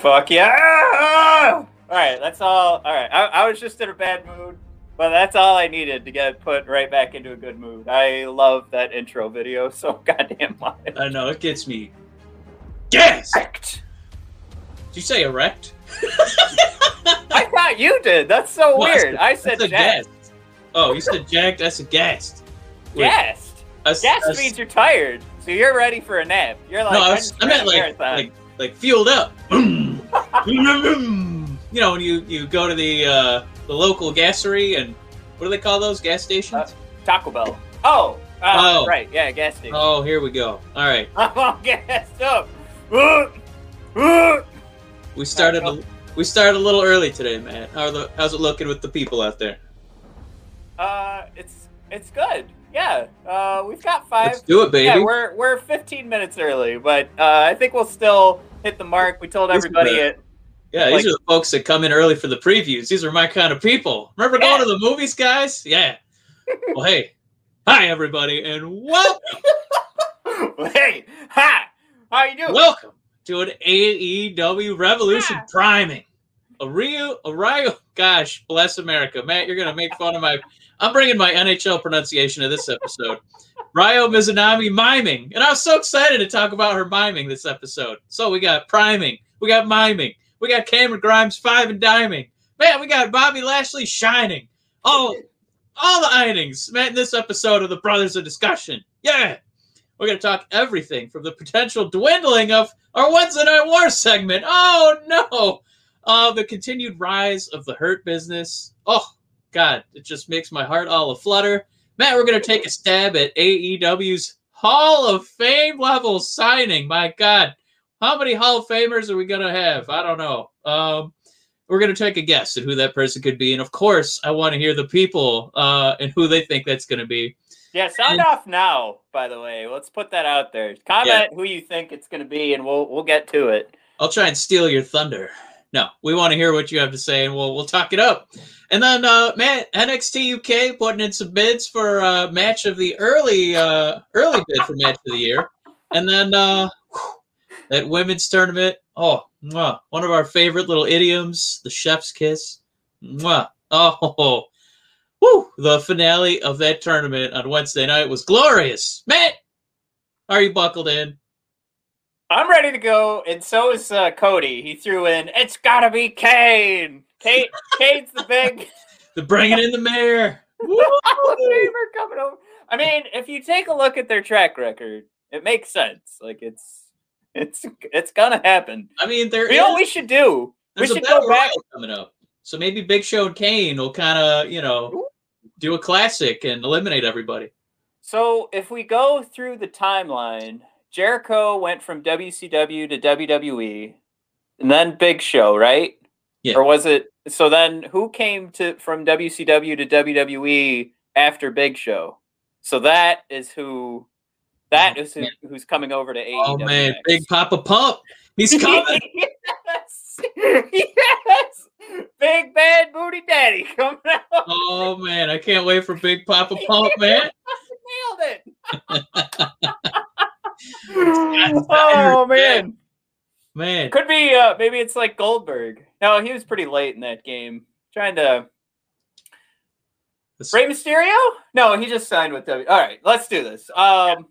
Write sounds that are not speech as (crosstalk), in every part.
Fuck yeah! All right, that's all. All right, I, I was just in a bad mood, but that's all I needed to get put right back into a good mood. I love that intro video (laughs) so goddamn much. I know it gets me. Yes. Erect. Did you say erect? I thought you did. That's so No, I weird. said- I said jacked. gassed. Oh, you said jacked. That's a gassed. Wait, Gassed. a Gassed a means you're tired, so you're ready for a nap. You're like, no, I, I, was, I meant like, like like fueled up. (laughs) you know when you you go to the uh, the local gassery and what do they call those gas stations? Uh, Taco Bell. Oh, uh, Oh. right. Yeah, gas station. oh, here we go. All right, (laughs) I'm all gassed up. (laughs) We started a, we started a little early today, man. How are the, how's it looking with the people out there? Uh, it's it's good. Yeah. Uh, we've got 5 Let's do it, baby. Yeah, we're we're 15 minutes early, but uh, I think we'll still hit the mark. We told everybody the- Yeah, Like- these are the folks that come in early for the previews. These are my kind of people. Remember going Yeah. to the movies, guys? Yeah. well, hey, hi everybody, and (laughs) welcome, hey, hi. How you doing? welcome to an AEW Revolution Ah. priming. A real, a real. Gosh, bless America, Matt. You're gonna make fun of my. I'm bringing my NHL pronunciation to this episode. Ryo Mizunami miming, and I was so excited to talk about her miming this episode. So we got priming, we got miming, we got Cameron Grimes five and diming. Man, we got Bobby Lashley shining. All, all the innings, man. In this episode of the Brothers of Discussion, yeah, we're gonna talk everything from the potential dwindling of our Wednesday Night War segment. Oh no, uh, the continued rise of the Hurt Business. Oh God, it just makes my heart all aflutter. Matt, we're gonna take a stab at AEW's Hall of Fame level signing. My God, how many Hall of Famers are we gonna have? I don't know. Um, we're gonna take a guess at who that person could be, and of course, I want to hear the people uh, and who they think that's gonna be. Yeah, sound off now. By the way, let's put that out there. Comment who you think it's going to be, and we'll we'll get to it. I'll try and steal your thunder. No, we want to hear what you have to say, and we'll we'll talk it up. And then uh, Matt, NXT UK putting in some bids for uh, match of the early uh, early bid for match of the year, and then uh, that women's tournament. Oh, mwah, one of our favorite little idioms, the chef's kiss. Mwah. Oh, (laughs) woo, the finale of that tournament on Wednesday night was glorious. Matt, are you buckled in? I'm ready to go, and so is uh, Cody. He threw in, "It's got to be Kane." Kane, (laughs) Kane's the big (laughs) The bringing in the mayor. Woo! Hall of Famer coming over. I mean, if you take a look at their track record, it makes sense. Like it's it's it's gonna happen. I mean, there You know what we should do? We there's a should go back. coming up, so maybe Big Show and Kane will kind of, you know, do a classic and eliminate everybody. So if we go through the timeline, Jericho went from WCW to WWE, and then Big Show, right? Yeah. Or was it? So then, who came to from WCW to WWE after Big Show? So that is who. That is who, who's coming over to AEW. Oh man, next. Big Papa Pump, he's (laughs) coming. yes, yes, (laughs) Big Bad Booty Daddy coming out. oh man, I can't wait for Big Papa (laughs) Pump, man. Nailed it. oh man. Man, Could be uh maybe it's like Goldberg. No, he was pretty late in that game. Trying to this- Rey Mysterio? No, he just signed with W. All right, let's do this. Um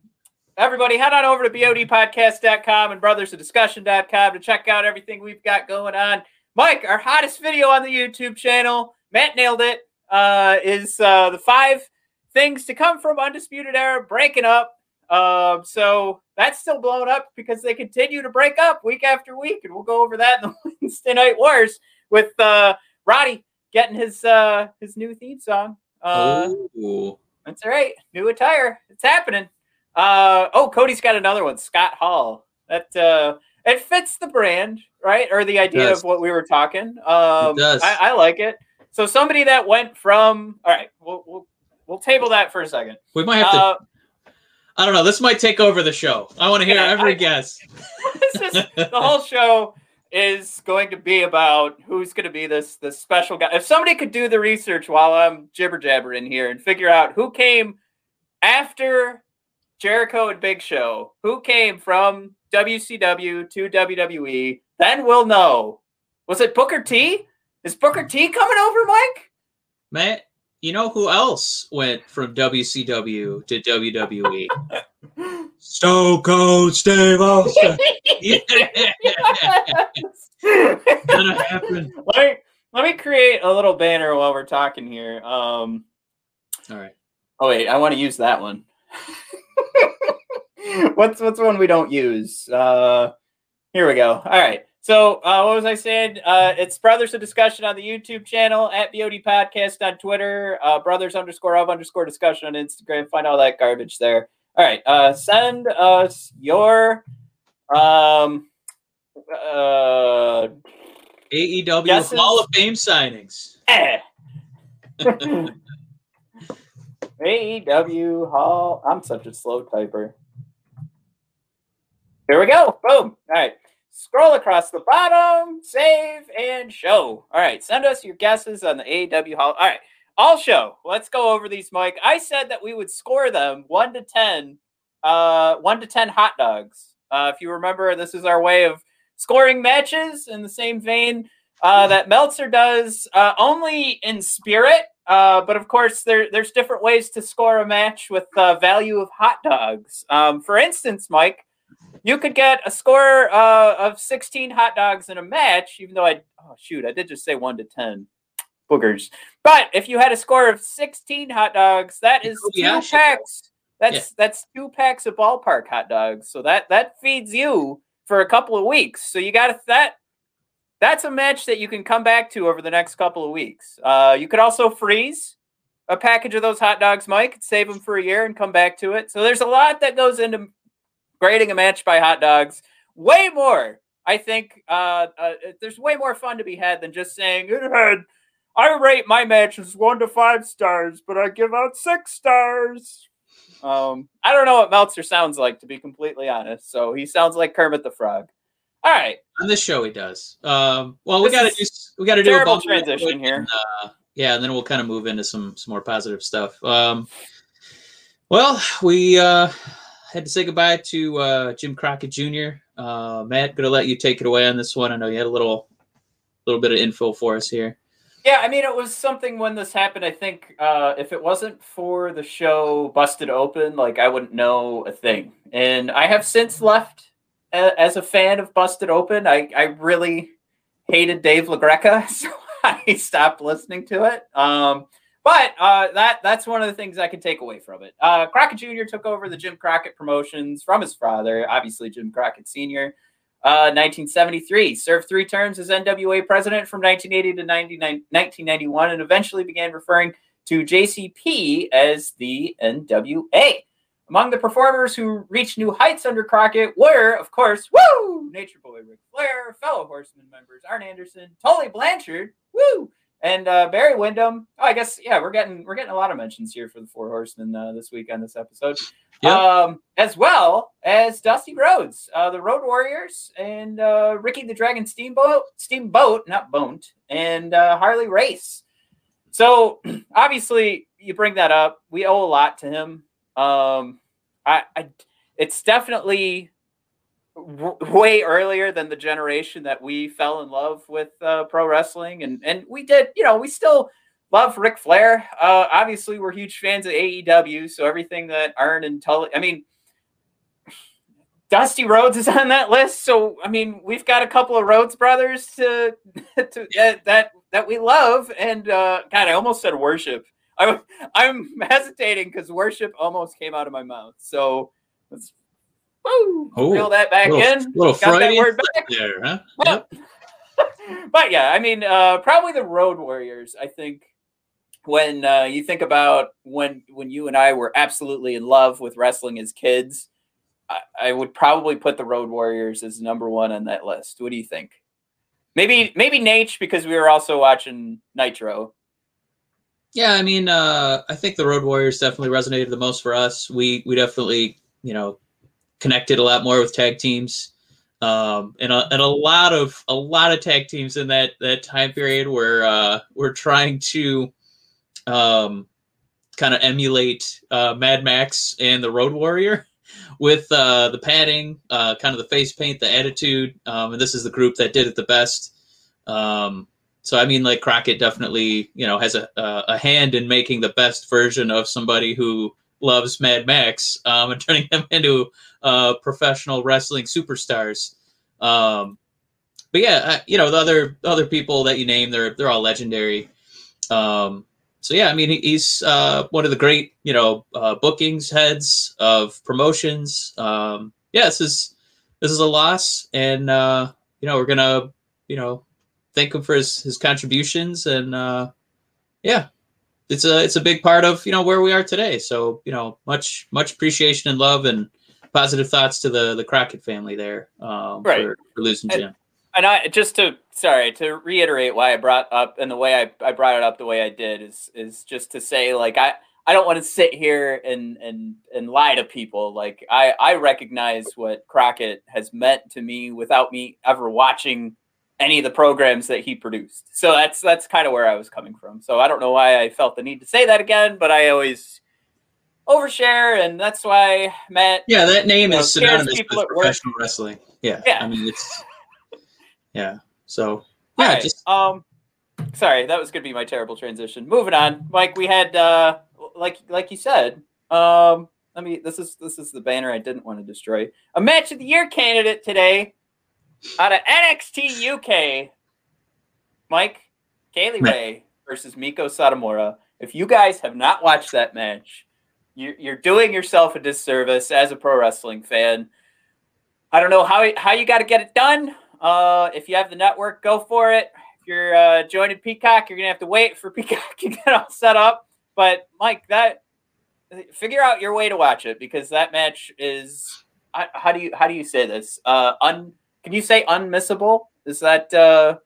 everybody head on over to bodpodcast.com and brothersofdiscussion.com to check out everything we've got going on. Mike, our hottest video on the YouTube channel, Matt nailed it, uh, is uh, the five things to come from Undisputed Era breaking up. Um, so that's still blowing up because they continue to break up week after week, and we'll go over that in the (laughs) Wednesday Night Wars with uh, Roddy getting his uh, his new theme song. Uh, That's all right, new attire. It's happening. Uh, oh, Cody's got another one, Scott Hall. That uh, it fits the brand, right, or the idea of what we were talking. Um, does. I, I like it. So somebody that went from all right, we'll we'll, we'll table that for a second. we might have to. Uh, I don't know. This might take over the show. I want to hear Yeah, every I- guess. (laughs) this is, the whole show is going to be about who's going to be this this special guy. If somebody could do the research while I'm jibber jabbering here and figure out who came after Jericho and Big Show, who came from WCW to WWE, then we'll know. Was it Booker T? Is Booker T coming over, Mike? Matt, you know who else went from WCW to WWE? (laughs) Stone Cold Steve Austin. (laughs) Gonna happen. Let me let me create a little banner while we're talking here. Um, All right. oh wait, I want to use that one. (laughs) (laughs) what's what's one we don't use? Uh, here we go. All right. So uh, what was I saying? Uh, it's Brothers of Discussion on the YouTube channel at BOD Podcast on Twitter, uh, Brothers underscore of underscore discussion on Instagram. Find all that garbage there. All right. Uh, send us your um uh AEW Guesses? Hall of Fame signings. eh. (laughs) (laughs) AEW Hall. I'm such a slow typer. Here we go. Boom. All right. Scroll across the bottom, save, and show. All right. Send us your guesses on the AEW Hall. All right. I'll show. Let's go over these, Mike. I said that we would score them one to ten. Uh, one to ten hot dogs. Uh, if you remember, this is our way of scoring matches in the same vein uh, that Meltzer does, uh, only in spirit. Uh, but of course, there, there's different ways to score a match with uh, value of hot dogs. Um, for instance, Mike, you could get a score uh, of 16 hot dogs in a match, even though I, oh, shoot, I did just say 1 to 10 boogers. But if you had a score of 16 hot dogs, that is two packs. That's Yeah. that's two packs of ballpark hot dogs. So that that feeds you for a couple of weeks. So you got that that's a match that you can come back to over the next couple of weeks. Uh, you could also freeze a package of those hot dogs, Mike, save them for a year and come back to it. So there's a lot that goes into grading a match by hot dogs. Way more, I think. Uh, uh, there's way more fun to be had than just saying it had. I rate my matches one to five stars, but I give out six stars. Um, I don't know what Meltzer sounds like, to be completely honest. So he sounds like Kermit the Frog. All right. On this show, he does. Um, well, we got to do we got to do a terrible transition quick here. uh, yeah, and then we'll kind of move into some some more positive stuff. Um, well, we uh, had to say goodbye to uh, Jim Crockett Jr. Uh, Matt, gonna let you take it away on this one. I know you had a little little bit of info for us here. Yeah, I mean, it was something when this happened. I think uh, if it wasn't for the show Busted Open, like I wouldn't know a thing. And I have since left as a fan of Busted Open. I, I really hated Dave LaGreca, (laughs) so I stopped listening to it. Um, but uh, that that's one of the things I can take away from it. Uh, Crockett Jr. took over the Jim Crockett promotions from his father, obviously Jim Crockett Sr. Uh, 1973. Served three terms as NWA president from 1980 to 1991 and eventually began referring to JCP as the NWA. Among the performers who reached new heights under Crockett were, of course, woo, Nature Boy Ric Flair, fellow Horseman members Arn Anderson, Tully Blanchard, woo, and uh, Barry Windham. Oh, I guess yeah, we're getting we're getting a lot of mentions here for the Four Horsemen uh, this week on this episode Yeah. um, as well as Dusty Rhodes, uh, the Road Warriors, and uh, Ricky the Dragon Steamboat, Steamboat, not Boat, and uh, Harley Race. So (clears throat) obviously, you bring that up. We owe a lot to him. Um, I, I it's definitely w- way earlier than the generation that we fell in love with uh, pro wrestling, and and we did. You know, we still love Ric Flair. Uh, obviously, we're huge fans of AEW, so everything that Arn and Tully, I mean, Dusty Rhodes is on that list. So I mean, we've got a couple of Rhodes brothers to, (laughs) to that that that we love, and uh, God, I almost said worship. I, I'm hesitating because worship almost came out of my mouth. So let's woo, Oh, reel that back little, in. little Got that word back. there, huh? Well, (laughs) but yeah, I mean, uh, probably the Road Warriors. I think when uh, you think about when when you and I were absolutely in love with wrestling as kids, I, I would probably put the Road Warriors as number one on that list. What do you think? Maybe maybe Nate because we were also watching Nitro. Yeah, I mean, uh, I think the Road Warriors definitely resonated the most for us. We we definitely, you know, connected a lot more with tag teams, um, and a, and a lot of a lot of tag teams in that that time period were uh, were trying to um, kind of emulate uh, Mad Max and the Road Warrior (laughs) with uh, the padding, uh, kind of the face paint, the attitude, um, and this is the group that did it the best. Um, so I mean, like Crockett definitely, you know, has a a hand in making the best version of somebody who loves Mad Max um, (laughs) and turning them into uh, professional wrestling superstars. Um, but yeah, I, you know, the other other people that you name, they're they're all legendary. Um, so yeah, I mean, he's uh, one of the great, you know, uh, bookings heads of promotions. Um, yeah, this is this is a loss, and uh, you know, we're gonna, you know, thank him for his his contributions, and uh, yeah, it's a it's a big part of you know where we are today. So you know, much much appreciation and love and positive thoughts to the the Crockett family there um, Right. for, for losing And- Jim. and I just to sorry to reiterate why I brought up and the way I, I brought it up the way I did is is just to say like I I don't want to sit here and and and lie to people like I I recognize what Crockett has meant to me without me ever watching any of the programs that he produced. So that's that's kind of where I was coming from. So I don't know why I felt the need to say that again, but I always overshare and that's why Matt Yeah, that name You know, is synonymous with at work. professional wrestling. Yeah, Yeah. I mean it's (laughs) yeah. So yeah, right, just um sorry, that was gonna be my terrible transition. Moving on. Mike, we had uh like like you said, um I mean this is this is the banner I didn't want to destroy. A match of the year candidate today out of NXT UK. Mike, Kay Lee. Ray versus Miko Satomura. If you guys have not watched that match, you're, you're doing yourself a disservice as a pro wrestling fan. I don't know how how you got to get it done. Uh, if you have the network, go for it. If you're uh, joining Peacock, you're gonna have to wait for (laughs) Peacock to get all set up. But Mike, that figure out your way to watch it because that match is how do you how do you say this? Uh, un can you say unmissable? Is that uh,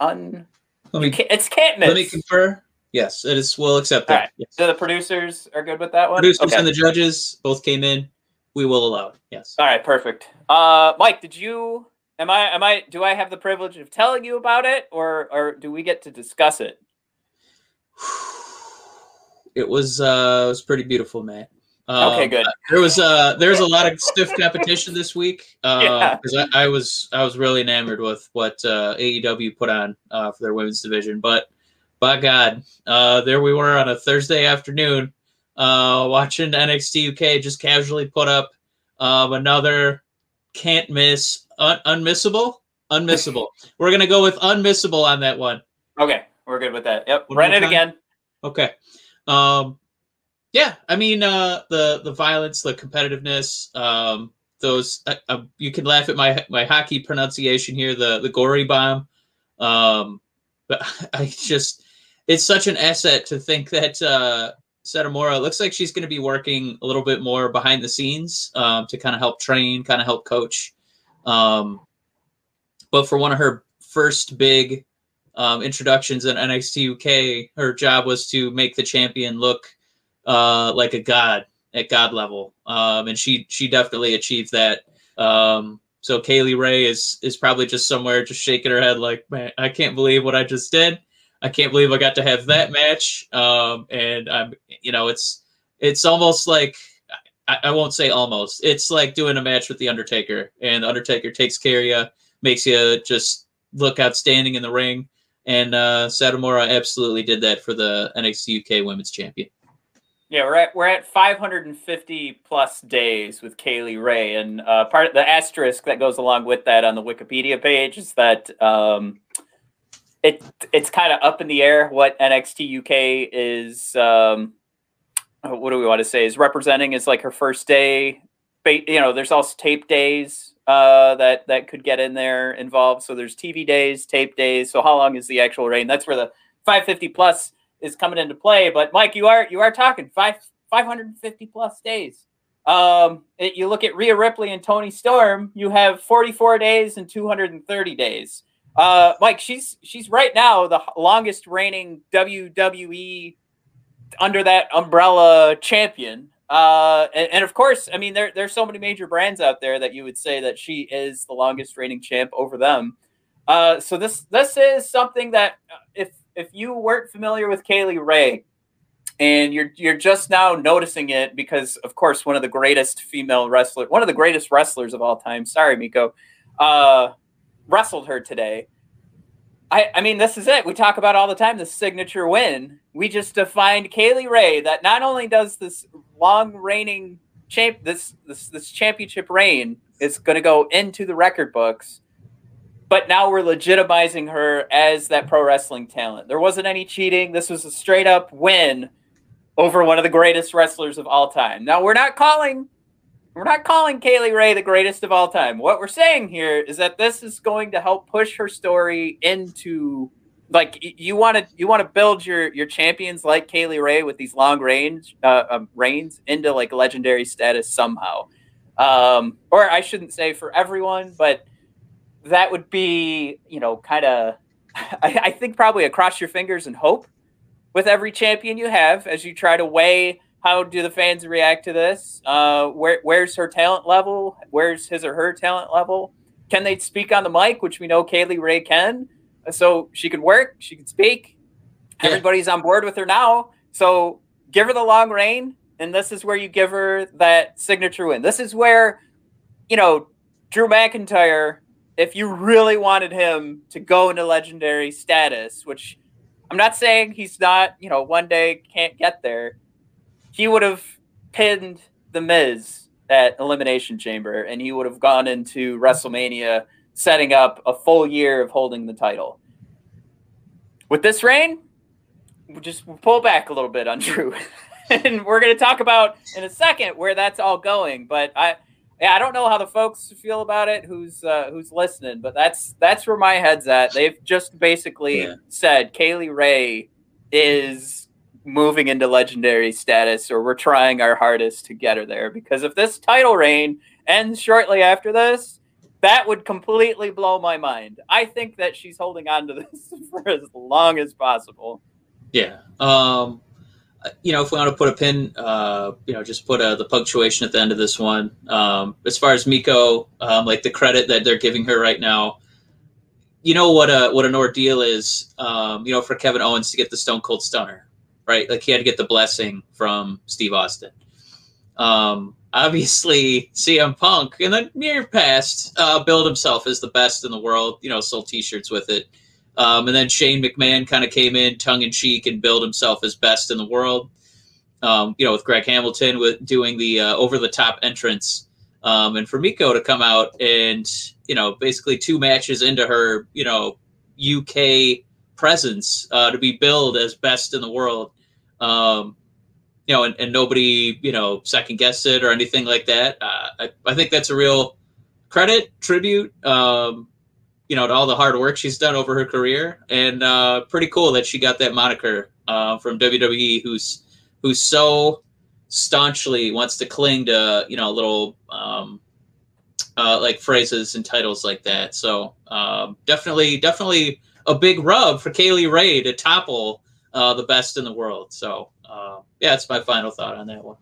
un? let me can't, it's can't miss. let me confer. Yes, it is. We'll accept that. right. Yes. So the producers are good with that one. Producers Okay. and the judges both came in. We will allow it. Yes. All right, perfect. Uh, Mike, did you? Am I? Am I? Do I have the privilege of telling you about it, or or do we get to discuss it? (sighs) It was uh it was pretty beautiful, man. Um, Okay, good. There was uh there's a lot of stiff competition this week. (laughs) Uh Yeah. I, I was I was really enamored with what uh AEW put on uh for their women's division. But by God, uh there we were on a Thursday afternoon, uh watching NXT UK just casually put up um another can't miss un- unmissable. Unmissable. (laughs) We're gonna go with unmissable on that one. Okay, we're good with that. Yep, One run it time? again. Okay. Um yeah, I mean uh the the violence, the competitiveness, um those uh, uh, you can laugh at my my hockey pronunciation here, the the gory bomb. Um but (laughs) I just it's such an asset to think that uh Satomura looks like she's going to be working a little bit more behind the scenes um, to kind of help train, kind of help coach. Um, but for one of her first big um, introductions in NXT UK, her job was to make the champion look uh, like a god at god level, um, and she she definitely achieved that. Um, so Kay Lee Ray is is probably just somewhere just shaking her head like, man, I can't believe what I just did. I can't believe I got to have that match. Um, and I'm, you know, it's it's almost like I, I won't say almost. It's like doing a match with the Undertaker, and the Undertaker takes care of you, makes you just look outstanding in the ring. And uh, Satomura absolutely did that for the NXT UK Women's Champion. Yeah, we're at we're at 550 plus days with Kay Lee Ray, and uh, part of the asterisk that goes along with that on the Wikipedia page is that um, it it's kind of up in the air what NXT UK is. Um, what do we want to say? Is representing is like her first day. You know, there's also tape days uh, that that could get in there involved. So there's TV days, tape days. So how long is the actual reign? That's where the 550 plus is coming into play. But Mike, you are you are talking five 550 plus days. Um, it, you look at Rhea Ripley and Toni Storm, you have 44 days and 230 days. Uh, Mike, she's she's right now the longest reigning WWE under that umbrella champion. Uh, and, and of course, I mean there there's so many major brands out there that you would say that she is the longest reigning champ over them. Uh, so this this is something that uh, if if you weren't familiar with Kay Lee Ray, and you're you're just now noticing it because, of course, one of the greatest female wrestler, one of the greatest wrestlers of all time. Sorry, Miko, uh, wrestled her today. I, I mean, this is it. We talk about all the time the signature win. We just defined Kay Lee Ray that not only does this long reigning champ this this this championship reign is going to go into the record books, but now we're legitimizing her as that pro wrestling talent. There wasn't any cheating. This was a straight up win over one of the greatest wrestlers of all time. Now we're not calling we're not calling Kay Lee Ray the greatest of all time. What we're saying here is that this is going to help push her story into like you want to you want to build your your champions like Kay Lee Ray with these long range uh, um, reigns into like legendary status somehow. Um, or I shouldn't say for everyone, but that would be you know kind of (laughs) I, I think probably across your fingers and hope with every champion you have as you try to weigh how do the fans react to this? Uh, where where's her talent level? Where's his or her talent level? Can they speak on the mic, which we know Kay Lee Ray can? So she can work, she can speak. Yeah. Everybody's on board with her now. So give her the long reign, and this is where you give her that signature win. This is where, you know, Drew McIntyre, if you really wanted him to go into legendary status, which I'm not saying he's not, you know, one day can't get there he would have pinned the Miz at Elimination Chamber, and he would have gone into WrestleMania setting up a full year of holding the title. With this reign, we just pull back a little bit on (laughs) Drew, and we're going to talk about in a second where that's all going. But I, yeah, I don't know how the folks feel about it. Who's uh, who's listening? But that's that's where my head's at. They've just basically yeah. said Kay Lee Ray is moving into legendary status or we're trying our hardest to get her there because if this title reign ends shortly after this that would completely blow my mind i think that she's holding on to this (laughs) for as long as possible yeah um you know if we want to put a pin uh you know just put a, uh, the punctuation at the end of this one um as far as miko um like the credit that they're giving her right now you know what a what an ordeal is um you know for kevin owens to get the stone cold stunner right? Like he had to get the blessing from Steve Austin. Um, obviously, CM Punk in the near past uh, billed himself as the best in the world. You know, sold T-shirts with it. Um, and then Shane McMahon kind of came in tongue in cheek and billed himself as best in the world. Um, you know, with Greg Hamilton with doing the uh, over the top entrance, um, and for Miko to come out and you know basically two matches into her you know UK presence uh, to be billed as best in the world. Um, you know, and, and nobody, you know, second guessed it or anything like that. Uh, I, I think that's a real credit, tribute, um, you know, to all the hard work she's done over her career, and uh, pretty cool that she got that moniker uh, from WWE, who's who's so staunchly wants to cling to you know little um, uh, like phrases and titles like that. So um, definitely, definitely a big rub for Kay Lee Ray to topple uh, the best in the world. So uh, yeah, that's my final thought on that one.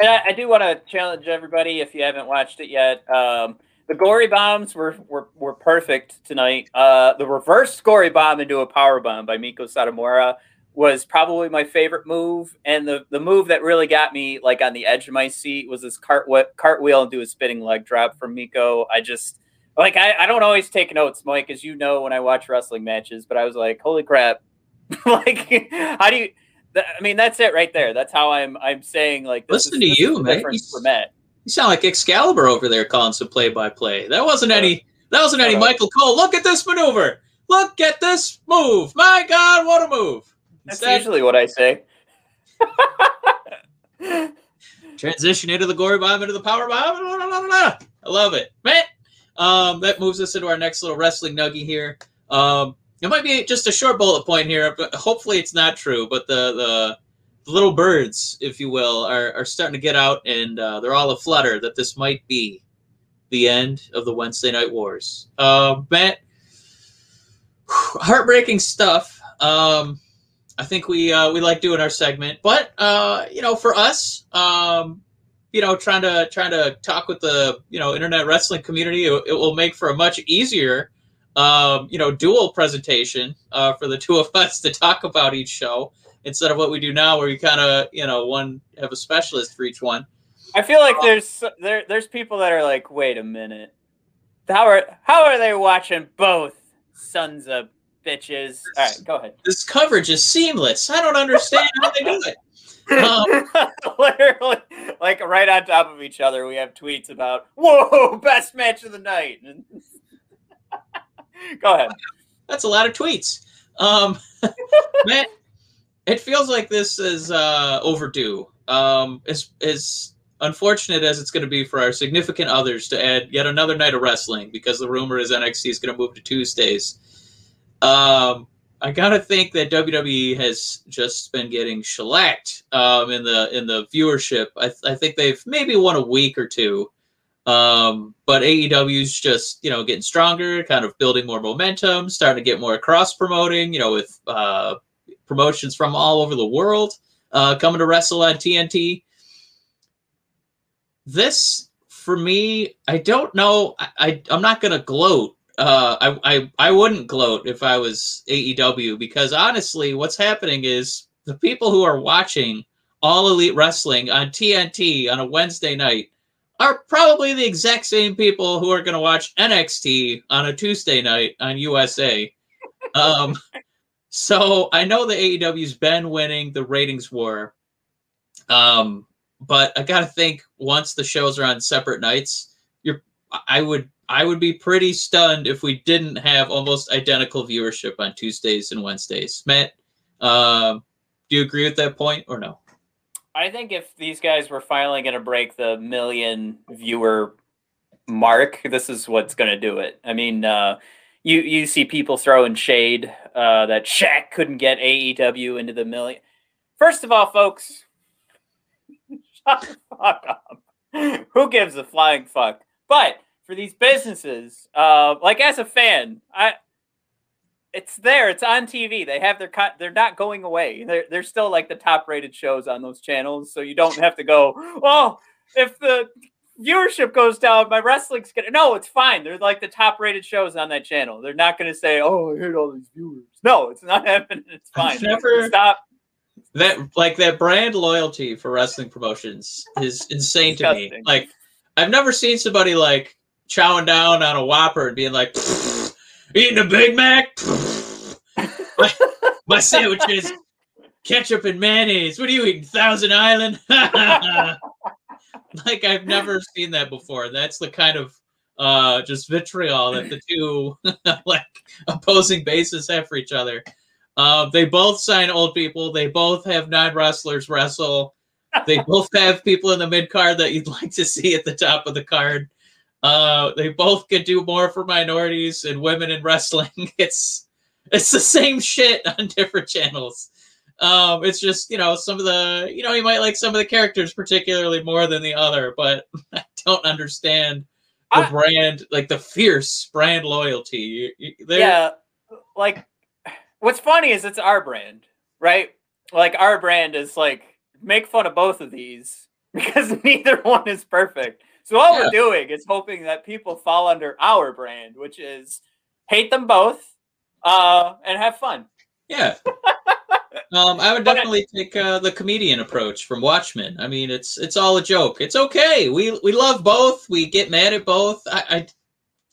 And I, I do want to challenge everybody if you haven't watched it yet. Um, the gory bombs were were, were perfect tonight. Uh, the reverse gory bomb into a power bomb by Miko Satomura was probably my favorite move, and the the move that really got me like on the edge of my seat was this cart cartwheel into a spinning leg drop from Miko. I just like I, I don't always take notes, Mike, as you know when I watch wrestling matches, but I was like, holy crap. (laughs) like how do you I mean that's it right there. That's how I'm I'm saying like listen is, to you, man. You, for Matt. You sound like Excalibur over there calling some play by play. That wasn't any that wasn't any Michael Cole. Look at this maneuver. Look at this move. My God, what a move. That's Instead, usually what I say. (laughs) transition into the gory bomb into the power bomb. I love it. Man, um, that moves us into our next little wrestling nugget here. Um, it might be just a short bullet point here, but hopefully it's not true. But the the, the little birds, if you will, are, are starting to get out, and uh, they're all aflutter that this might be the end of the Wednesday Night Wars. Uh, Matt, heartbreaking stuff. Um, I think we uh, we like doing our segment, but uh, you know, for us, um, you know, trying to trying to talk with the you know internet wrestling community, it, it will make for a much easier, um, you know, dual presentation uh, for the (laughs) two of us to talk about each show instead of what we do now, where we kind of you know one have a specialist for each one. I feel like there's there there's people that are like, wait a minute, how are how are they watching both sons of bitches? All right, go ahead. This coverage is seamless. I don't understand how they do it. Um, (laughs) Literally, like right on top of each other, we have tweets about "Whoa, best match of the night." (laughs) Go ahead. That's a lot of tweets. Um, (laughs) man, it feels like this is uh, overdue. Um, as as unfortunate as it's going to be for our significant others to add yet another night of wrestling, because the rumor is NXT is going to move to Tuesdays. Um, I gotta think that WWE has just been getting shellacked um, in the in the viewership. I, th- I think they've maybe won a week or two, um, but AEW's just you know getting stronger, kind of building more momentum, starting to get more cross promoting. You know, with uh, promotions from all over the world uh, coming to wrestle on TNT. This for me, I don't know. I, I I'm not gonna gloat uh, I, I I wouldn't gloat if I was AEW because honestly, what's happening is the people who are watching All Elite Wrestling on TNT on a Wednesday night are probably the exact same people who are going to watch NXT on a Tuesday night on USA. Um, (laughs) so I know the AEW's been winning the ratings war, um, but I got to think once the shows are on separate nights, you're I would I would be pretty stunned if we didn't have almost identical viewership on Tuesdays and Wednesdays. Matt, um, do you agree with that point or no? I think if these guys were finally going to break the million viewer mark, this is what's going to do it. I mean, uh, you you see people throwing shade uh, that Shaq couldn't get AEW into the million. First of all, folks, (laughs) shut the fuck up. Who gives a flying fuck? But for these businesses, uh, like as a fan, I it's there. It's on TV. They have their cut. They're not going away. They're they're still like the top rated shows on those channels. So you don't have to go. Oh, if the viewership goes down, my wrestling's gonna. No, it's fine. They're like the top rated shows on that channel. They're not gonna say, "Oh, I hate all these viewers." No, it's not (laughs) happening. It's fine. never stop. That like that brand loyalty for wrestling promotions is (laughs) insane to me. Like I've never seen somebody like chowing down on a Whopper and being like, eating a Big Mac. my, (laughs) my sandwich is ketchup and mayonnaise. What are you eating? Thousand Island? (laughs) like I've never seen that before. That's the kind of uh just vitriol that the two (laughs) like opposing bases have for each other. Uh, they both sign old people. They both have nine wrestlers wrestle. They both have people in the mid card that you'd like to see at the top of the card. Uh, they both could do more for minorities and women in wrestling. (laughs) It's it's the same shit on different channels. Um, it's just you know some of the you know you might like some of the characters particularly more than the other, but (laughs) I don't understand the I- brand like the fierce brand loyalty. You- you- yeah like what's funny is it's our brand right like our brand is like make fun of both of these (laughs) because neither one is perfect so all Yeah. we're doing is hoping that people fall under our brand which is hate them both uh and have fun Yeah. (laughs) um, I would definitely take uh, the comedian approach from Watchmen. I mean, it's it's all a joke. It's okay. We we love both. We get mad at both. I, I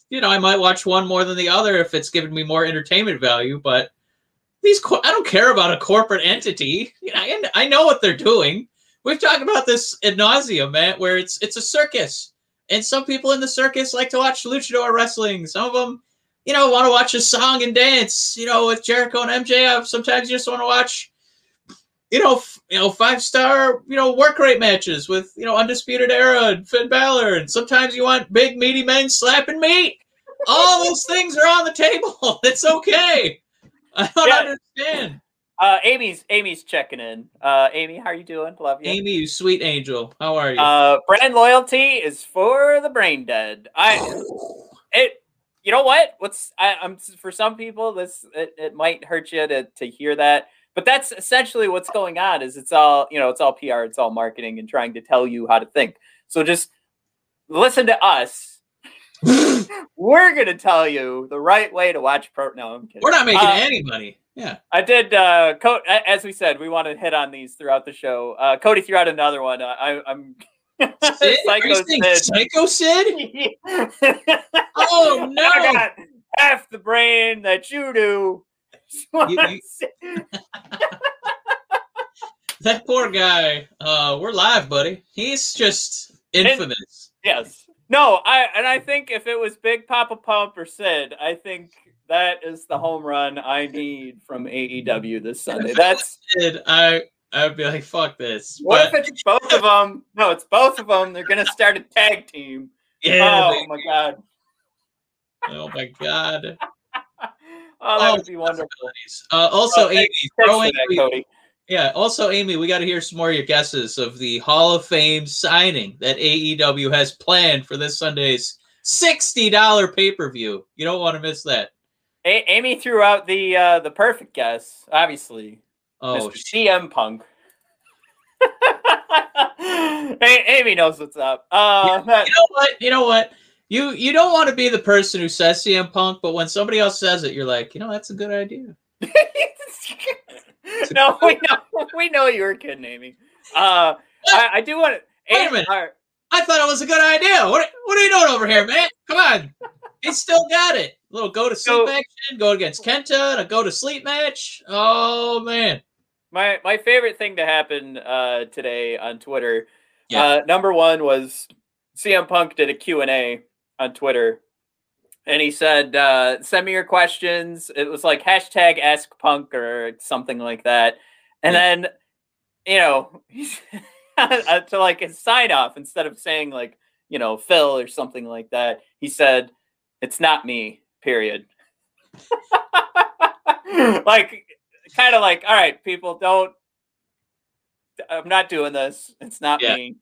you know, I might watch one more than the other if it's giving me more entertainment value. But these, co- I don't care about a corporate entity. You know, I, I know what they're doing. We've talked about this ad nauseum, man. Where it's it's a circus, and some people in the circus like to watch luchador wrestling. Some of them you know, want to watch a song and dance, you know, with Jericho and MJF. Sometimes you just want to watch, you know, f- you know, five star, you know, work rate matches with, you know, Undisputed Era and Finn Balor. And sometimes you want big meaty men slapping meat. All those things are on the table. (laughs) It's okay. I don't Yeah. understand. uh amy's amy's checking in uh amy how are you doing love you Amy, you sweet angel. How are you? uh brand loyalty is for the brain dead i (sighs) it you know what what's I, i'm for some people this it, it might hurt you to, to hear that but that's essentially what's going on is it's all you know it's all pr it's all marketing and trying to tell you how to think so just listen to us (laughs) we're gonna tell you the right way to watch pro no i'm kidding We're not making uh, any money. Yeah. I did. Uh, Co- as we said, we want to hit on these throughout the show. Uh, Cody threw out another one. Uh, I, I'm Sid? (laughs) You Psycho saying Sid. Psycho (laughs) Sid? Oh (laughs) no! I got half the brain that you do. You- That poor guy. Uh, we're live, buddy. He's just infamous. yes. No, I and I think if it was Big Papa Pump or Sid, I think that is the home run I need from AEW this Sunday. That's Sid, I I'd be like, fuck this. what But if it's both of them? No, it's both of them. They're gonna start a tag team. yeah, oh my god. oh my god. (laughs) Oh, that Oh, would be wonderful. Uh, also, Oh, Amy, thanks in Cody. Yeah. Also, Amy, we got to hear some more of your guesses of the Hall of Fame signing that AEW has planned for this Sunday's sixty dollar pay per view. You don't want to miss that. A- Amy threw out the uh, the perfect guess, obviously. Oh, Mr. CM Punk. (laughs) Amy knows what's up. Uh, you know what? You know what? You you don't want to be the person who says CM Punk, but when somebody else says it, you're like, you know, that's a good idea. (laughs) no, we know (laughs) we know you were kidding, Amy. Uh, I, I do want to. Wait a minute. I thought it was a good idea. What what are you doing over here, man? Come on. He still got it. A little go to sleep So- action, go against Kenta, and a go to sleep match. Oh man. My my favorite thing to happen uh, today on Twitter. Yeah. Uh, number one was CM Punk did a Q and A on Twitter, and he said, uh, "Send me your questions." It was like hashtag Ask Punk or something like that, and then you know (laughs) to like his sign off instead of saying like you know Phil or something like that, he said, "It's not me." Period. (laughs) like kind of like, all right, people, don't. I'm not doing this. It's not Yeah. me.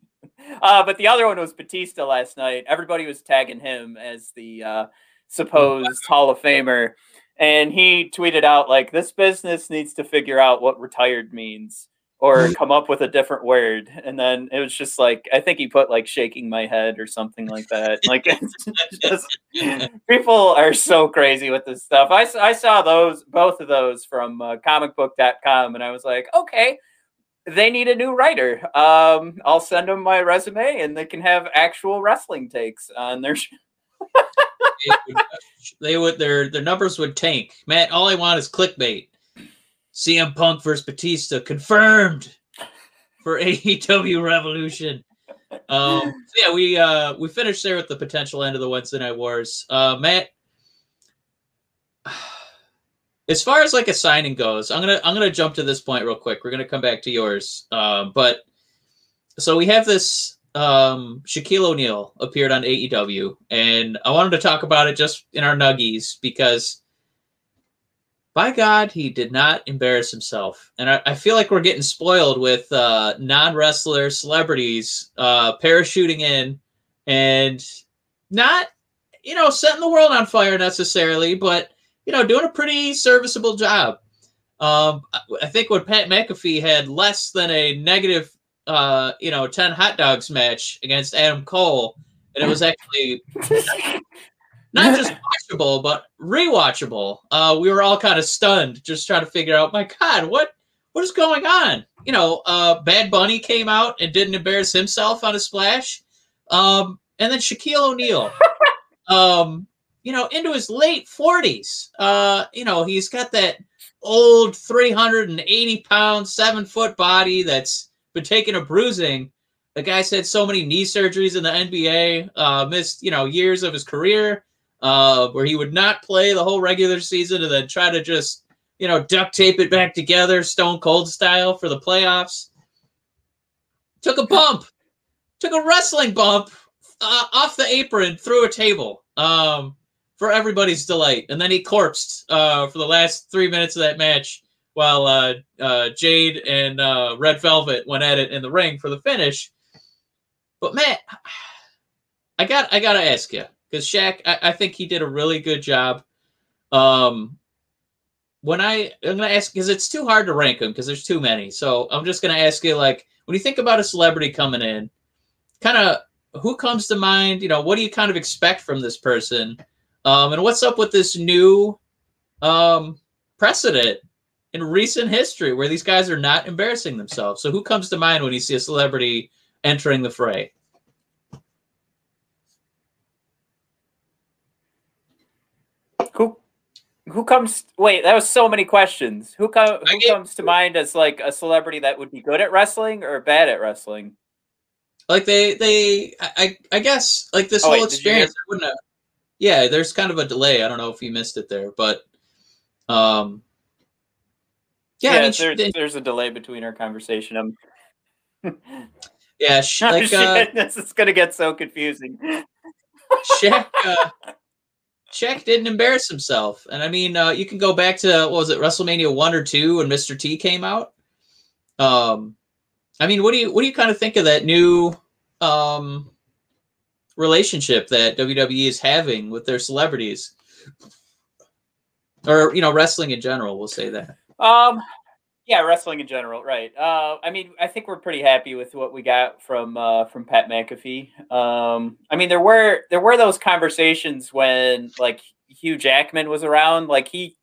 Uh, but the other one was Batista last night. Everybody was tagging him as the uh, supposed Hall of Famer, and he tweeted out like, "This business needs to figure out what retired means." Or come up with a different word, and then it was just like I think he put like shaking my head or something like that. (laughs) Like just, people are so crazy with this stuff. I, I saw those both of those from uh, comicbook.com and I was like, okay, they need a new writer. Um, I'll send them my resume and they can have actual wrestling takes on their. Sh- It would- they would their their numbers would tank. Matt, all I want is clickbait. CM Punk versus Batista confirmed for (laughs) AEW Revolution. Um, so yeah, we uh we finished there with the potential end of the Wednesday Night Wars. Uh, Matt, (sighs) as far as like a signing goes, I'm gonna I'm gonna jump to this point real quick. We're gonna come back to yours, um, but so we have this um Shaquille O'Neal appeared on AEW, and I wanted to talk about it just in our nuggies because by God, he did not embarrass himself. And I, I feel like we're getting spoiled with uh non-wrestler celebrities uh parachuting in and not, you know, setting the world on fire necessarily, but you know, doing a pretty serviceable job. Um, I- I think when Pat McAfee had less than a negative uh, you know, 10 hot dogs match against Adam Cole, and it was actually (laughs) not (laughs) just watchable, but rewatchable. Uh, we were all kind of stunned, just trying to figure out, my God, what what is going on? You know, uh, Bad Bunny came out and didn't embarrass himself on a splash, um, and then Shaquille O'Neal, (laughs) um, you know, into his late forties. Uh, you know, he's got that old three hundred and eighty pound, seven foot body that's been taking a bruising. The guy's had so many knee surgeries in the NBA, uh, missed you know years of his career uh, where he would not play the whole regular season and then try to just, you know, duct tape it back together, Stone Cold style for the playoffs. Took a bump, took a wrestling bump uh, off the apron through a table um, for everybody's delight. And then he corpsed uh, for the last three minutes of that match while uh, uh, Jade and uh, Red Velvet went at it in the ring for the finish. But Matt, (sighs) I got I gotta ask you because Shaq, I, I think he did a really good job. Um, when I I'm gonna ask because it's too hard to rank them because there's too many. So I'm just gonna ask you like when you think about a celebrity coming in, kind of who comes to mind? You know, what do you kind of expect from this person? Um, and what's up with this new um precedent in recent history where these guys are not embarrassing themselves. So who comes to mind when you see a celebrity entering the fray? Who who comes wait, that was so many questions. Who, co- who get- comes to mind as like a celebrity that would be good at wrestling or bad at wrestling? Like they they I I, I guess like this Oh, whole wait, did hear- experience. I wouldn't have, yeah, there's kind of a delay. I don't know if you missed it there, but um, yeah, I mean, sh- there's, they- there's a delay between our conversation. I'm (laughs) yeah, (laughs) sh- like uh, shit, (laughs) this is gonna get so confusing. Shaq, uh, Shaq didn't embarrass himself, and I mean, uh, you can go back to what was it WrestleMania one or two when Mr. T came out. Um, I mean, what do you what do you kind of think of that new um relationship that WWE is having with their celebrities, or you know, wrestling in general? We'll say that. Um, yeah, wrestling in general, right? Uh, I mean, I think we're pretty happy with what we got from uh, from Pat McAfee. Um, I mean, there were there were those conversations when like Hugh Jackman was around, like he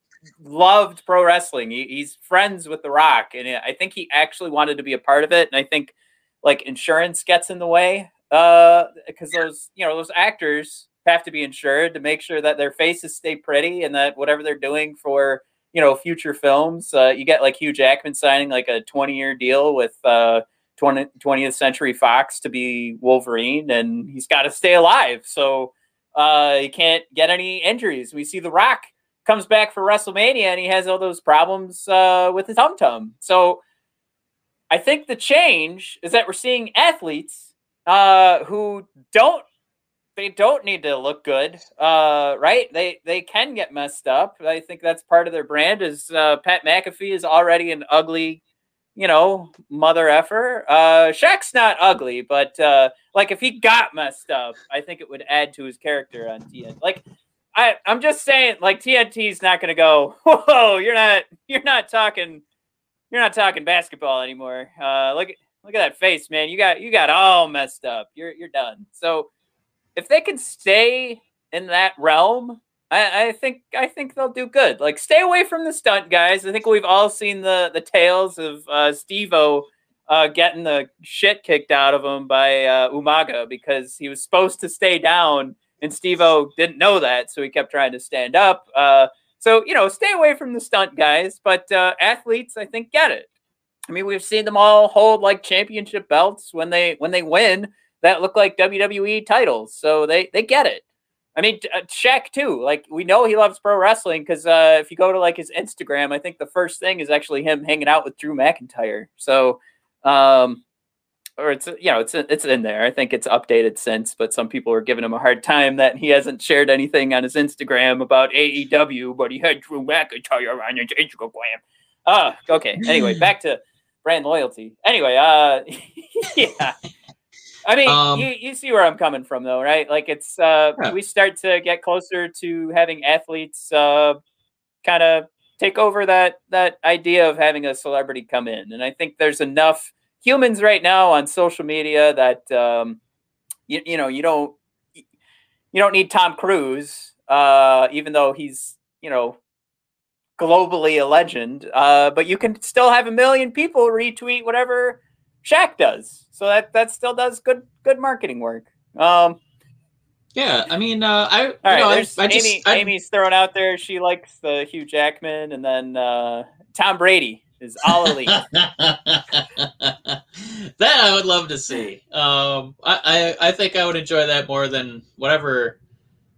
loved pro wrestling. He, he's friends with The Rock, and I think he actually wanted to be a part of it. And I think like insurance gets in the way because those you know those actors have to be insured to make sure that their faces stay pretty and that whatever they're doing for you know future films. Uh, you get like hugh jackman signing like a 20 year deal with uh 20, 20th century fox to be wolverine and he's got to stay alive. So uh he can't get any injuries. We see the rock comes back for wrestlemania and he has all those problems uh with his tum tum so i think the change is that we're seeing athletes uh who don't they don't need to look good, uh, right? They they can get messed up. I think that's part of their brand. Is uh, Pat McAfee is already an ugly, you know, mother effer. Uh, Shaq's not ugly, but uh, like if he got messed up, I think it would add to his character on TNT. Like I I'm just saying, like TNT's not to go. (laughs) Whoa, you're not you're not talking you're not talking basketball anymore. Uh, look at look at that face, man. You got you got all messed up. You're you're done. So if they can stay in that realm, I, I, think I think they'll do good. Like stay away from the stunt guys. I think we've all seen the the tales of uh, Stevo uh, getting the shit kicked out of him by uh, Umaga because he was supposed to stay down, and Stevo didn't know that, so he kept trying to stand up. Uh, so you know, stay away from the stunt guys, but uh, athletes, I think, get it. I mean, we've seen them all hold like championship belts when they when they win that look like WWE titles. So they they get it. I mean, uh, Shaq too. Like we know he loves pro wrestling because uh, if you go to like his Instagram, I think the first thing is actually him hanging out with Drew McIntyre. So, um, or it's you know it's it's in there. I think it's updated since, but some people are giving him a hard time that he hasn't shared anything on his Instagram about AEW, but he had Drew McIntyre on his Instagram. Ah, okay. Anyway, back to brand loyalty. Anyway, uh, (laughs) yeah. I mean, Um, you, you see where I'm coming from, though, right? Like, it's uh, Yeah. we start to get closer to having athletes uh, kind of take over that that idea of having a celebrity come in, and I think there's enough humans right now on social media that um, you, you know you don't you don't need Tom Cruise, uh, even though he's you know globally a legend, uh, but you can still have a million people retweet whatever Shaq does. So that that still does good good marketing work. Um, Yeah, I mean, uh, I you all right, know, I, there's I just Amy. I, Amy's thrown out there. She likes the Hugh Jackman, and then uh, Tom Brady is all elite. (laughs) that I would love to see. Um, I, I I think I would enjoy that more than whatever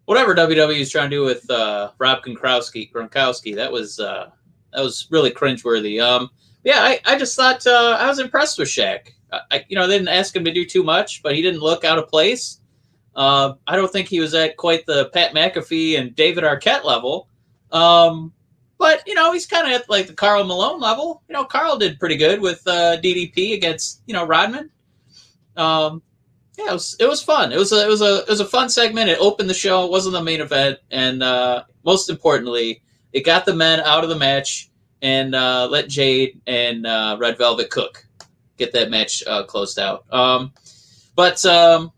whatever WWE is trying to do with uh, Rob Gronkowski. Gronkowski that was uh, that was really cringeworthy. Um, yeah, I, I just thought uh, I was impressed with Shaq. I, you know they didn't ask him to do too much, but he didn't look out of place. Uh, I don't think he was at quite the Pat McAfee and David Arquette level. Um, but you know, he's kind of at like the Karl Malone level. You know, Carl did pretty good with uh, DDP against you know Rodman. Um, yeah, it was it was fun. It was a it was a it was a fun segment. It opened the show. It wasn't the main event, and uh, most importantly, it got the men out of the match and uh, let Jade and uh, Red Velvet cook get that match uh, closed out. Um, but um,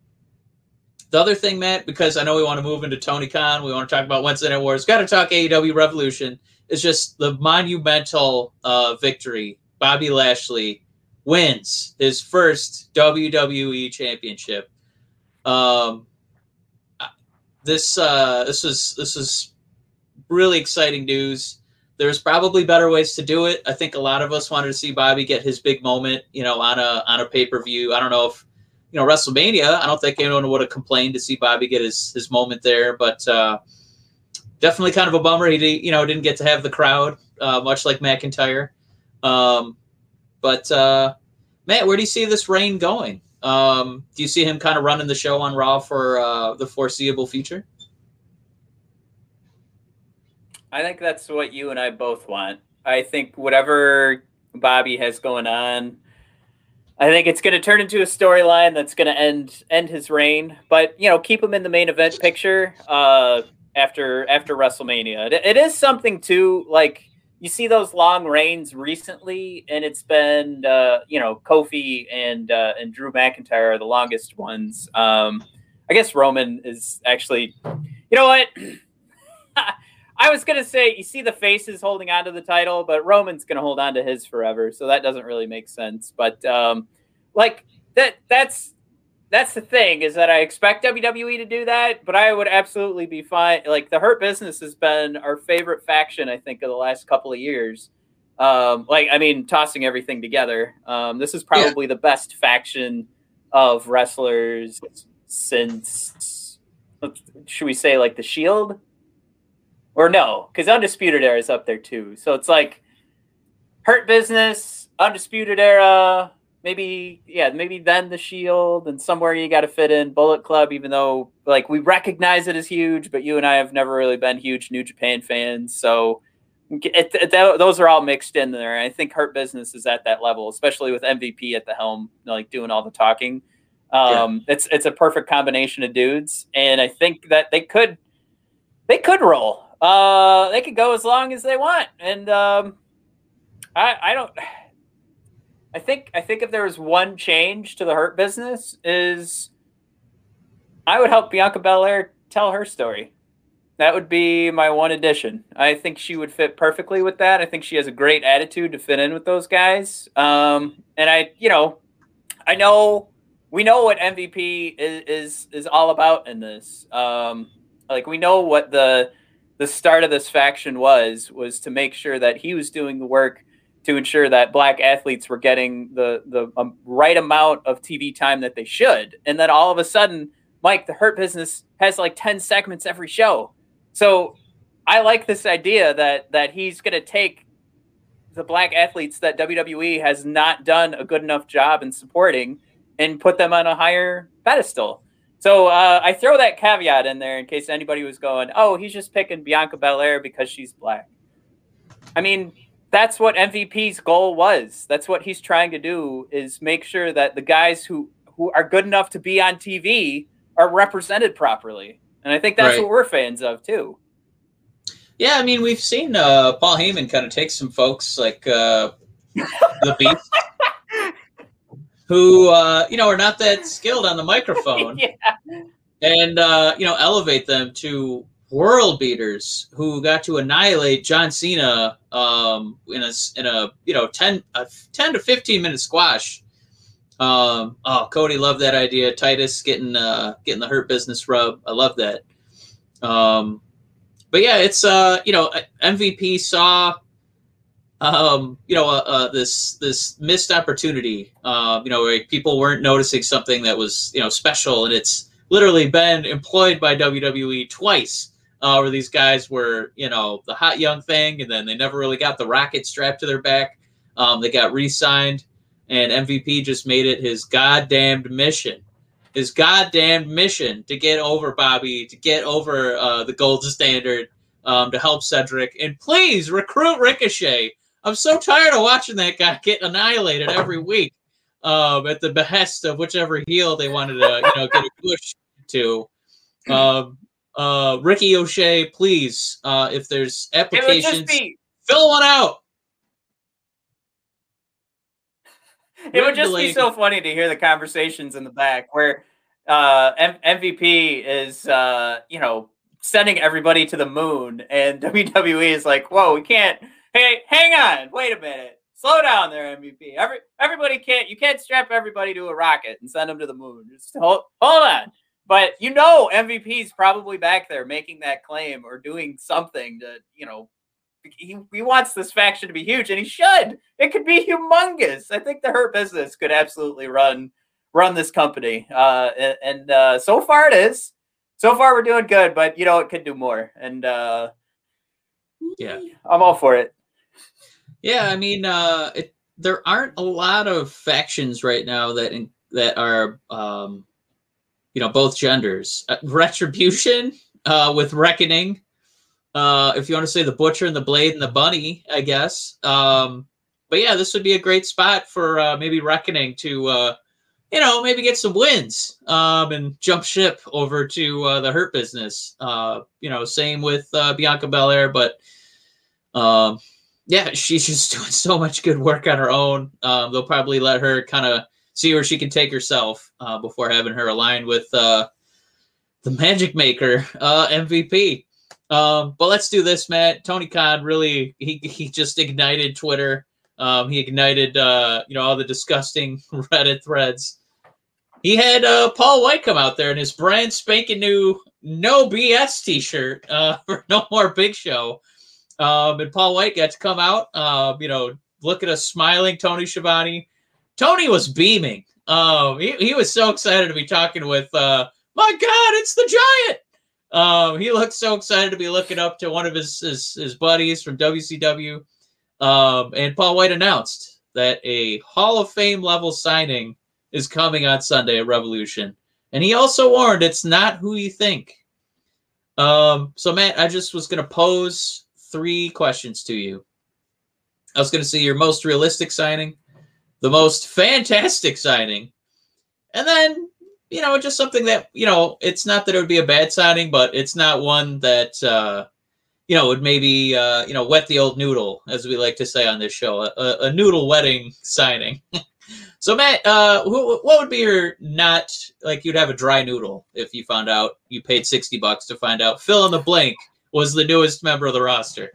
the other thing, Matt, because I know we want to move into Tony Khan, we want to talk about Wednesday Night Wars. Got to talk AEW Revolution. It's just the monumental uh, victory. Bobby Lashley wins his first WWE Championship. Um, this uh, this was this was really exciting news. There's probably better ways to do it. I think a lot of us wanted to see Bobby get his big moment, you know, on a on a pay per view. I don't know if you know WrestleMania. I don't think anyone would have complained to see Bobby get his his moment there, but uh, definitely kind of a bummer. He you know didn't get to have the crowd, uh, much like McIntyre. Um, but uh, Matt, where do you see this reign going? Um, do you see him kind of running the show on Raw for uh, the foreseeable future? I think that's what you and I both want. I think whatever Bobby has going on, I think it's going to turn into a storyline that's going to end end his reign. But you know, keep him in the main event picture uh, after after WrestleMania. It, it is something too. Like you see those long reigns recently, and it's been uh, you know Kofi and uh, and Drew McIntyre are the longest ones. Um, I guess Roman is actually, you know what. (clears throat) I was gonna say you see the faces holding on to the title, but Roman's gonna hold on to his forever, so that doesn't really make sense. But um, like that that's that's the thing is that I expect WWE to do that, but I would absolutely be fine. Like the Hurt Business has been our favorite faction, I think, of the last couple of years. Um, like I mean, tossing everything together. Um, this is probably yeah. the best faction of wrestlers since should we say like the Shield? Or no, because Undisputed Era is up there too. So it's like Hurt Business, Undisputed Era, maybe yeah, maybe then the Shield, and somewhere you got to fit in Bullet Club. Even though like we recognize it as huge, but you and I have never really been huge New Japan fans, so it, it, those are all mixed in there. I think Hurt Business is at that level, especially with MVP at the helm, like doing all the talking. Um, yeah. It's it's a perfect combination of dudes, and I think that they could they could roll. Uh, they could go as long as they want, and um, I I don't. I think I think if there was one change to the Hurt business is I would help Bianca Belair tell her story. That would be my one addition. I think she would fit perfectly with that. I think she has a great attitude to fit in with those guys. Um, and I, you know, I know we know what MVP is is, is all about in this. Um, like we know what the the start of this faction was was to make sure that he was doing the work to ensure that black athletes were getting the the um, right amount of TV time that they should. And then all of a sudden, Mike, the Hurt Business has like ten segments every show. So I like this idea that that he's going to take the black athletes that WWE has not done a good enough job in supporting and put them on a higher pedestal. So uh, I throw that caveat in there in case anybody was going, "Oh, he's just picking Bianca Belair because she's black." I mean, that's what MVP's goal was. That's what he's trying to do is make sure that the guys who who are good enough to be on TV are represented properly. And I think that's right. what we're fans of too. Yeah, I mean, we've seen uh, Paul Heyman kind of take some folks like uh, the Beast (laughs) who uh, you know are not that skilled on the microphone, (laughs) yeah. and uh, you know elevate them to world beaters who got to annihilate John Cena um, in a in a you know 10, a 10 to fifteen minute squash. Um, oh, Cody loved that idea. Titus getting uh, getting the hurt business rub. I love that. Um, but yeah, it's uh, you know MVP saw um, you know, uh, uh, this this missed opportunity. Uh, you know, people weren't noticing something that was you know special, and it's literally been employed by WWE twice, uh, where these guys were you know the hot young thing, and then they never really got the rocket strapped to their back. Um, they got re-signed, and MVP just made it his goddamned mission. His goddamn mission to get over Bobby, to get over uh, the gold standard, um, to help Cedric, and please recruit Ricochet I'm so tired of watching that guy get annihilated every week um, at the behest of whichever heel they wanted to, you know, get a push to. Um, uh, Ricky O'Shea, please, uh, if there's applications, be, fill one out. It would just be so funny to hear the conversations in the back where uh, M- MVP is uh, you know sending everybody to the moon, and (laughs) WWE is like, whoa, we can't. Hey, hang on, wait a minute, slow down there, MVP. Every everybody can't you can't strap everybody to a rocket and send them to the moon. Just hold hold on. But you know, MVP's probably back there making that claim or doing something to you know. He, he wants this faction to be huge, and he should. It could be humongous. I think the Hurt Business could absolutely run run this company. Uh, and, and uh, so far it is. So far we're doing good, but you know it could do more. And uh, yeah, I'm all for it. Yeah, I mean, uh, it, there aren't a lot of factions right now that in, that are, um, you know, both genders. Uh, Retribution uh, with Reckoning. Uh, if you want to say the Butcher and the Blade and the Bunny, I guess. Um, but yeah, this would be a great spot for uh, maybe Reckoning to, uh, you know, maybe get some wins um, and jump ship over to uh, the Hurt Business. Uh, you know, same with uh, Bianca Belair, but um, yeah, she's just (laughs) doing so much good work on her own. Um, they'll probably let her kind of see where she can take herself uh, before having her aligned with uh, the Magic Maker uh, MVP. Um, but let's do this, Matt. Tony Khan really he he just ignited Twitter. Um, he ignited uh, you know all the disgusting (laughs) Reddit threads. He had uh, Paul White come out there in his brand spanking new no BS T-shirt uh, (laughs) for No More Big Show. Um, and Paul White got to come out, uh, you know, look at us smiling, Tony Schiavone. Tony was beaming. Um, he, he was so excited to be talking with, uh, my God, it's the giant. Um, he looked so excited to be looking up to one of his, his, his buddies from WCW. Um, and Paul White announced that a Hall of Fame level signing is coming on Sunday at Revolution. And he also warned it's not who you think. Um, so Matt, I just was gonna pose three questions to you. I was going to see your most realistic signing, the most fantastic signing, and then, you know, just something that, you know, it's not that it would be a bad signing, but it's not one that, uh, you know, would maybe, uh, you know, wet the old noodle, as we like to say on this show, a, a noodle wetting (laughs) signing. so, Matt, uh, who, what would be your not like you'd have a dry noodle if you found out you paid 60 bucks to find out fill in the blank was the newest member of the roster.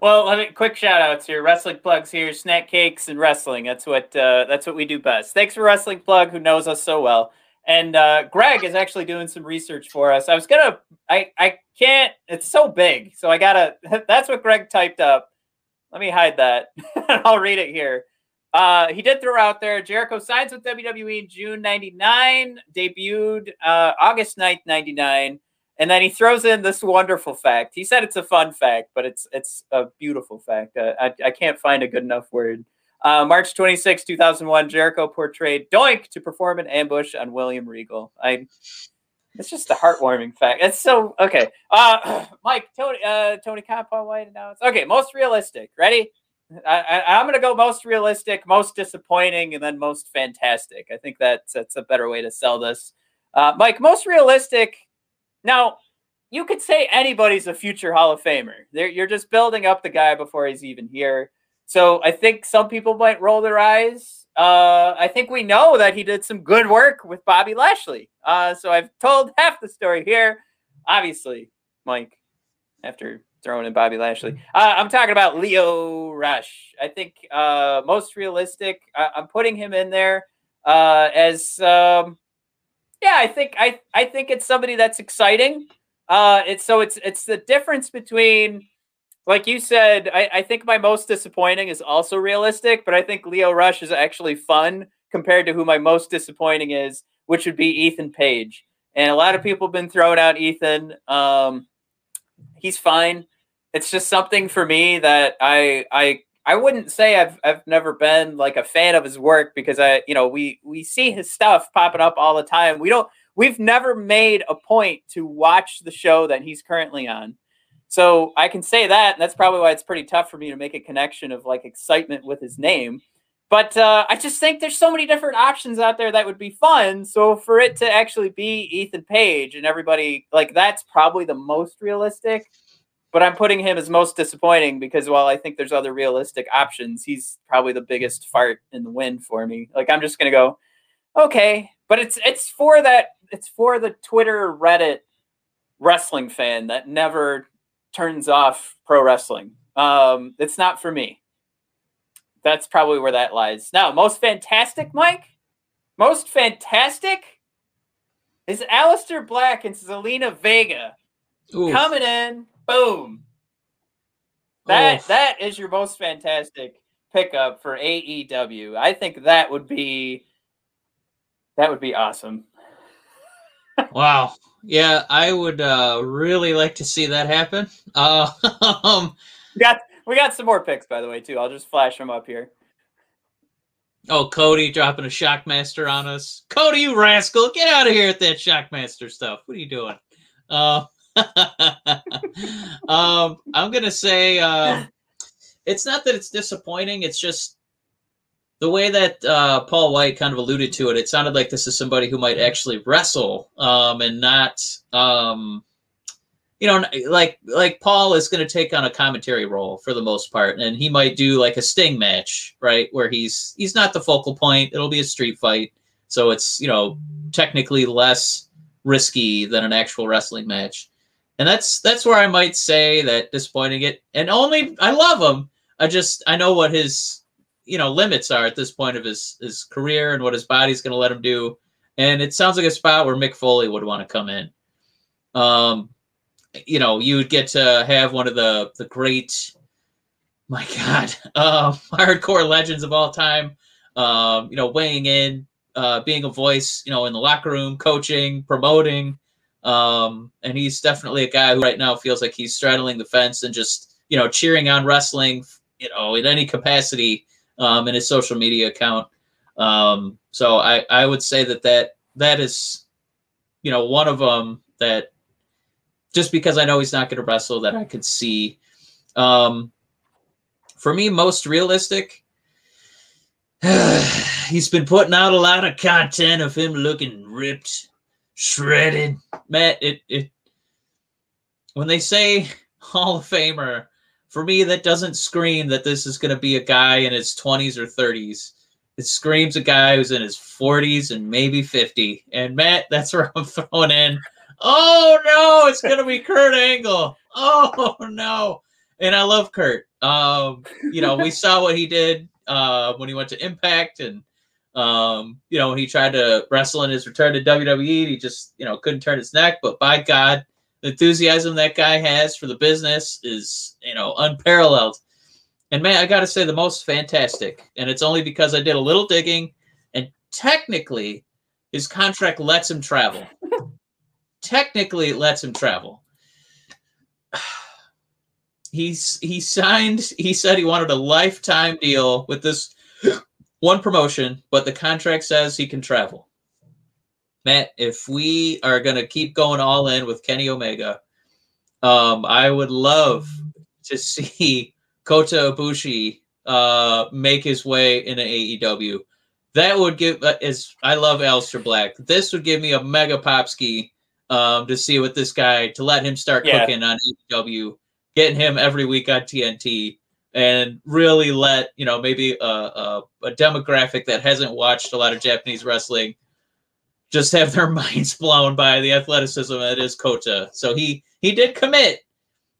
Well, quick shout outs here. Wrestling plugs here, snack cakes and wrestling. That's what uh, that's what we do best. Thanks for Wrestling Plug, who knows us so well. And uh, Greg is actually doing some research for us. I was gonna, I I can't. It's so big, so I gotta. (laughs) That's what Greg typed up. Let me hide that. (laughs) I'll read it here. Uh, he did throw out there Jericho signs with WWE in June 99, debuted uh, August 9th, 99. And then he throws in this wonderful fact. He said it's a fun fact, but it's it's a beautiful fact. Uh, I, I can't find a good enough word. Uh, March 26, 2001, Jericho portrayed Doink to perform an ambush on William Regal. I it's just a heartwarming fact. It's so okay. Uh, (clears throat) Mike, Tony, uh, Tony Khan, Paul White announced. Okay, most realistic. Ready? I, I, am to go most realistic, most disappointing, and then most fantastic. I think that's that's a better way to sell this. Uh, Mike, most realistic. Now, you could say anybody's a future Hall of Famer. They're, you're just building up the guy before he's even here. So I think some people might roll their eyes. Uh, I think we know that he did some good work with Bobby Lashley. Uh, so I've told (laughs) half the story here. Obviously, Mike, after throwing in Bobby Lashley, uh, I'm talking about Lio Rush. I think uh, most realistic. I- am putting him in there uh, as um, yeah, I think I I think it's somebody that's exciting. Uh, it's so it's it's the difference between, like you said, I, I think my most disappointing is also realistic, but I think Lio Rush is actually fun compared to who my most disappointing is, which would be Ethan Page. And a lot of people have been throwing out Ethan. Um, he's fine. It's just something for me that I I I wouldn't say I've I've never been like a fan of his work because I you know we we see his stuff popping up all the time. We don't we've never made a point to watch the show that he's currently on. So I can say that, and that's probably why it's pretty tough for me to make a connection of like excitement with his name. But uh, I just think there's so many different options out there that would be fun. So for it to actually be Ethan Page and everybody like that's probably the most realistic but I'm putting him as most disappointing because while I think there's other realistic options, he's probably the biggest fart in the wind for me. Like I'm just gonna go okay, but it's it's for that it's for the Twitter Reddit wrestling fan that never turns off pro wrestling. Um, it's not for me. That's probably where that lies. Now, most fantastic, Mike. Most fantastic is Aleister Black and Zelina Vega Oof. coming in. Boom. That Oof. that is your most fantastic pickup for AEW. I think that would be that would be awesome. (laughs) wow. Yeah, I would uh, really like to see that happen. Uh, (laughs) um, we got we got some more picks, by the way, too. I'll just flash them up here. Oh, Cody dropping a Shockmaster on us. Cody, you rascal, get out of here with that Shockmaster stuff. What are you doing? Uh, (laughs) um, I'm gonna say uh, it's not that it's disappointing. It's just the way that uh, Paul White kind of alluded to it. It sounded like this is somebody who might actually wrestle um, and not, um, you know, like like Paul is going to take on a commentary role for the most part, and he might do like a Sting match, right, where he's he's not the focal point. It'll be a street fight, so it's you know technically less risky than an actual wrestling match and that's that's where I might say that disappointing it. And only I love him. I just I know what his you know limits are at this point of his his career and what his body's going to let him do. And it sounds like a spot where Mick Foley would want to come in. Um, you know, you would get to have one of the the great, my God, uh, (laughs) hardcore legends of all time. Um, you know, weighing in, uh, being a voice, you know, in the locker room, coaching, promoting. Um, and he's definitely a guy who right now feels like he's straddling the fence and just, you know, cheering on wrestling, you know, in any capacity um, in his social media account. Um, so I, I would say that, that that is, you know, one of them that just because I know he's not going to wrestle that I could see. Um, for me, most realistic, (sighs) he's been putting out a lot of content of him looking ripped shredded. Matt, it it when they say Hall of Famer, for me that doesn't scream that this is going to be a guy in his 20s or 30s. It screams a guy who's in his 40s and maybe 50. And Matt, (laughs) that's where I'm throwing in. Oh no, it's going to be Kurt Angle. Oh no. And I love Kurt. Um, you know, we saw what he did uh, when he went to Impact and um, you know, when he tried to wrestle in his return to WWE, he just, you know, couldn't turn his neck. But by God, the enthusiasm that guy has for the business is, you know, unparalleled. And man, I got to say, the most fantastic. And it's only because I did a little digging, and technically, his contract lets him travel. (laughs) technically, it lets him travel. (sighs) He's he signed. He said he wanted a lifetime deal with this one promotion, but the contract says he can travel. Matt, if we are going to keep going all in with Kenny Omega, um, I would love to (laughs) see Kota Ibushi uh, make his way into AEW. That would give uh, is I love Aleister Black. This would give me a mega popski um, to see what this guy to let him start yeah. cooking on AEW, getting him every week on TNT and really let you know maybe a, a, a, demographic that hasn't watched a lot of Japanese wrestling just have their (laughs) minds blown by the athleticism that is Kota. So he he did commit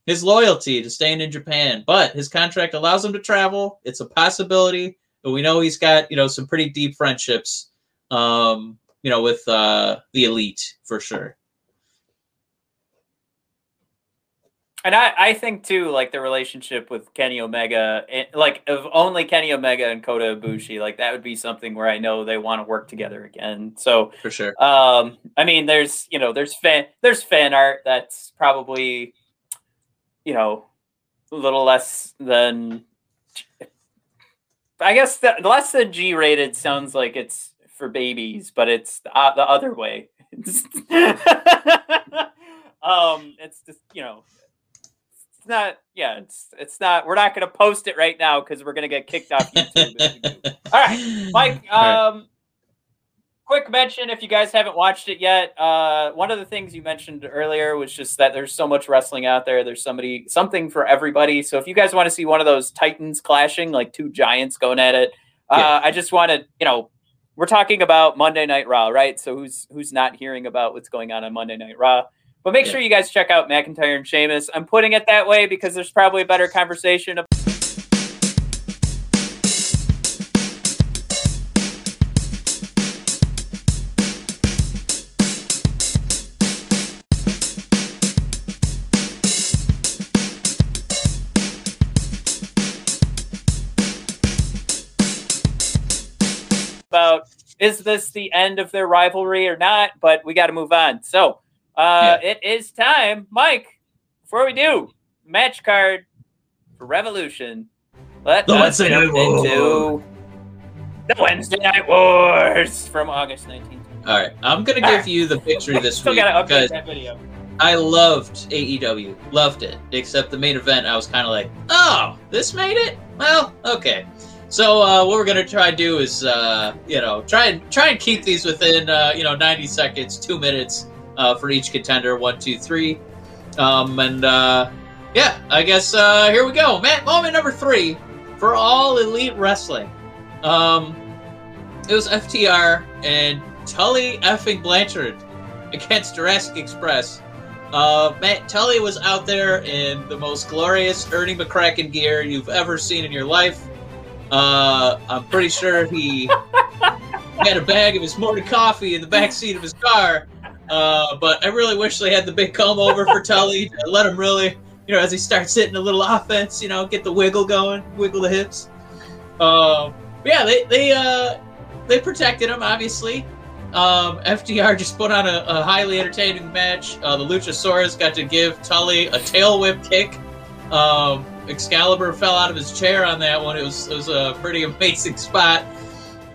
his loyalty to staying in Japan, but his contract allows him to travel. It's a possibility, but we know he's got you know some pretty deep friendships, um, you know, with uh, the elite for sure. And I, I think too, like the relationship with Kenny Omega, like of only Kenny Omega and Kota Ibushi, like that would be something where I know they want to work together again. So for sure. Um, I mean, there's you know, there's fan, there's fan art that's probably, you know, a little less than. I guess the less than G rated sounds like it's for babies, but it's the, uh, the other way. (laughs) (laughs) um, it's just you know it's not yeah it's it's not we're not going to post it right now because we're going to get kicked off youtube all right mike (laughs) um quick mention if you guys haven't watched it yet uh one of the things you mentioned earlier was just that there's so much wrestling out there there's somebody something for everybody so if you guys want to see one of those titans clashing like two giants going at it uh, yeah. i just want to you know we're talking about Monday Night Raw, right? So who's who's not hearing about what's going on on Monday Night Raw? But make Yeah. sure you guys check out McIntyre and Sheamus. I'm putting it that way because there's probably a better conversation. Of- about is this the end of their rivalry or not? But we got to move on. So uh, it is time, Mike. Before we do match card for Revolution, let The us jump into the Wednesday Night Wars from August 19th. All right, I'm gonna give you the victory this Still week got to update that video. I loved AEW, loved it. Except the main event, I was kind of like, oh, this made it. Well, okay. So uh, what we're gonna try to do is, uh, you know, try and try and keep these within, uh, you know, 90 seconds, two minutes uh, for each contender. One, two, three, um, and uh, yeah, I guess uh, here we go. Matt, moment number three for all elite wrestling. Um, it was FTR and Tully effing Blanchard against Jurassic Express. Uh, Matt Tully was out there in the most glorious Ernie McCracken gear you've ever seen in your life. Uh, I'm pretty sure he (laughs) had a bag of his morning coffee in the back seat of his car. Uh, but I really wish they had the big comb over for Tully (laughs) let him really, you know, as he starts hitting a little offense, you know, get the wiggle going, wiggle the hips. Um, yeah, they they uh, they protected him obviously. Um, FTR just put on a, a highly entertaining match. Uh, the Luchasaurus got to give Tully a tail whip kick. Um, Excalibur fell out of his chair on that one. It was it was a pretty (laughs) amazing spot.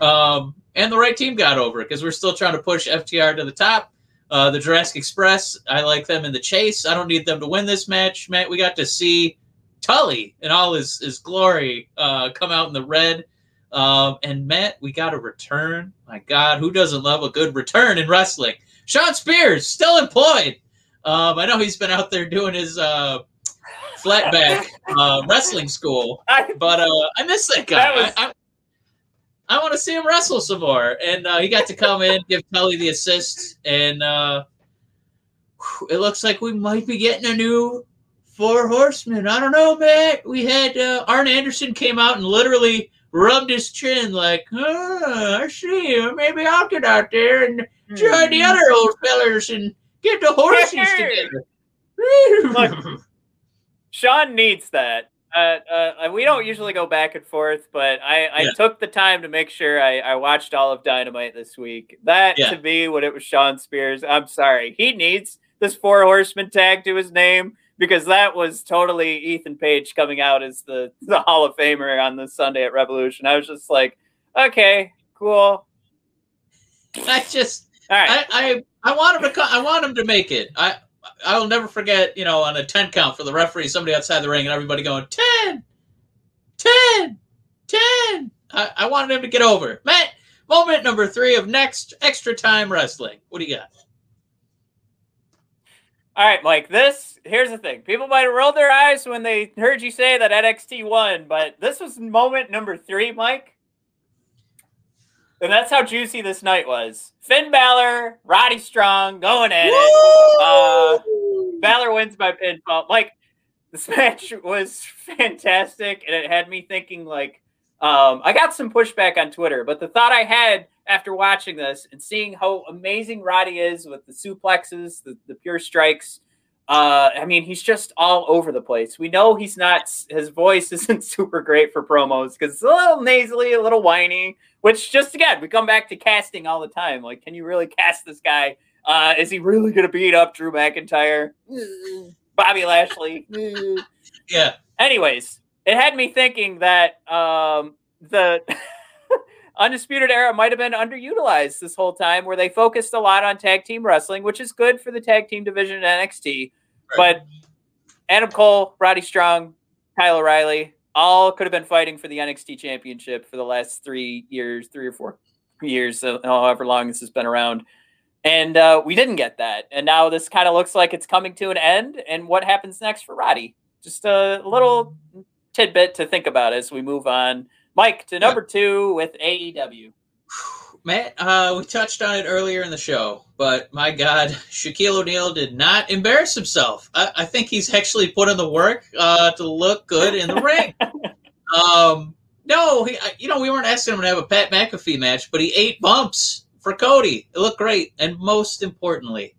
Um, and the right team got over it because we're still trying to push FTR to the top. Uh, the Jurassic Express, I like them in the chase. I don't need them to win this match, Matt. We got to see Tully in all his, his glory uh, come out in the red. Um, and Matt, we got a return. My God, who doesn't love a good return in wrestling? Shawn Spears still employed. Um, I know he's been out there doing his uh, flatback uh, wrestling school, (laughs) but uh, I miss that guy. That was- I, I, want to see him wrestle some more. And uh, he got to come in, give Tully the assist, and uh, it looks like we might be getting a new Four Horsemen. I don't know, Matt. We had uh, Arn Anderson came out and literally rubbed his chin like, oh, I see. you. Maybe I'll get out there and join the other old fellers and get the horses (laughs) together. (laughs) Look, Shawn needs that. Uh, uh, we don't usually go back and forth, but I, I Yeah. took the time to make sure I, I watched all of Dynamite this week. That Yeah. to me, when it was Shawn Spears, I'm sorry, he needs this four horseman tag to his name because that was totally Ethan Page coming out as the the Hall of Famer on this Sunday at Revolution. I was just like, okay, cool, I just all right. I, I I want him to I want him to make it. I I'll never forget, you know, on a 10 count for the referee, somebody outside the ring and everybody going 10, 10, 10. I, I wanted him to get over. Matt, moment number three of next extra time wrestling. What do you got? All right, Mike. This here's the thing. People might have rolled their eyes when they heard you say that NXT won, but this was moment number three, Mike. And that's how juicy this night was. Finn Balor, Roddy Strong going at it. Uh, Balor wins by pinfall. Like this (laughs) match was fantastic, and it had me thinking like um, I got some pushback on Twitter, but the thought I had after watching this and seeing how amazing Roddy is with the suplexes, the, the pure strikes. Uh, I mean, he's just all over the place. We know he's not. His voice (laughs) isn't super great for promos because it's a little nasally, a little whiny. Which, just again, we come back to casting all the time. Like, can you really cast this guy? Uh, is he really going to beat up Drew McIntyre, (laughs) Bobby Lashley? (laughs) Yeah. Anyways, it had me thinking that um, the (laughs) Undisputed Era might have been underutilized this whole time, where they focused a lot on tag team wrestling, which is good for the tag team division in NXT. But Adam Cole, Roddy Strong, Kyle O'Reilly, all could have been fighting for the NXT championship for the last three years, three or four years, however long this has been around. And uh, we didn't get that. And now this kind of looks like it's coming to an end. And what happens next for Roddy? Just a little tidbit to think about as we move on. Mike to number two with AEW. (sighs) (sighs) Matt, uh, we touched on it earlier in the show, but my God, (laughs) Shaquille O'Neal did not embarrass himself. I, I think he's actually put in the work uh, to look good in the (laughs) ring. Um, no, he, you know, we weren't asking him to have a Pat McAfee match, but he ate bumps for Cody. It looked great, and most importantly,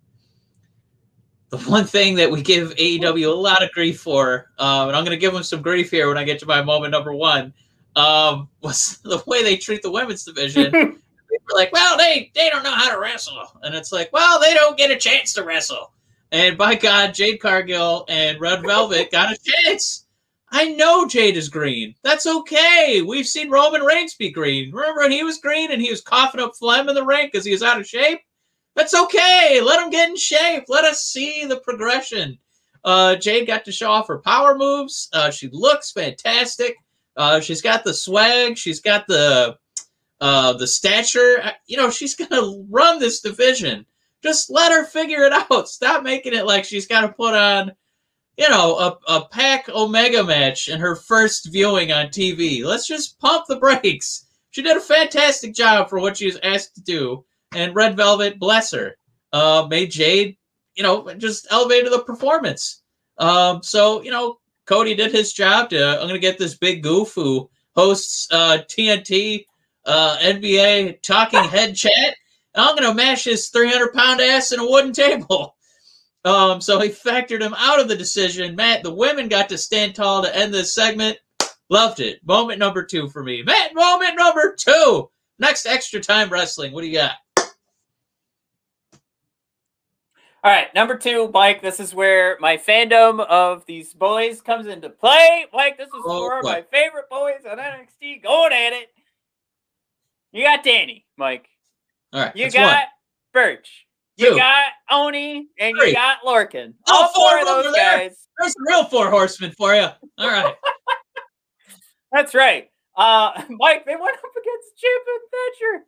the one thing that we give AEW a lot of grief for, um, and I'm going to give them some grief here when I get to my moment number one, um, (laughs) was the way they treat the women's division. People are like, well, they they don't know how to wrestle, and it's like, well, they don't get a chance to wrestle. And by God, Jade Cargill and Red Velvet got a chance. I know Jade is green. That's okay. We've seen Roman Reigns be green. Remember when he was green and he was coughing up phlegm in the ring because he was out of shape? That's okay. Let him get in shape. Let us see the progression. Uh, Jade got to show off her power moves. Uh, she looks fantastic. Uh, she's got the swag. She's got the uh, the stature. You know, she's gonna run this division. Just let her figure it out. Stop making it like she's got to put on, you know, a, a Pac Omega match in her first viewing on TV. Let's just pump the brakes. She did a fantastic job for what she was asked to do. And Red Velvet, bless her, uh, made Jade, you know, just elevated the performance. Um, so, you know, Cody did his job. To, I'm going to get this big goof who hosts uh, TNT uh, NBA talking head chat. I'm going to mash his 300 pound ass in a wooden table. (laughs) Um, so he factored him out of the decision. Matt, the women got to stand tall to end this segment. Loved it. Moment number two for me. Matt, moment number two. Next extra time wrestling. What do you got? All right, number two, Mike. This is where my fandom of these boys comes into play. Mike, this is Oh, of my favorite boys on NXT going at it. You got Danny, Mike. All right. You got one. Burch. You Two. got Oney, and Three. you got Lorcan. Oh, All four four of those there. guys. There's the real four horsemen for you. All right. (laughs) (laughs) That's right. Uh, (laughs) Mike, they went up against Chip and Thatcher.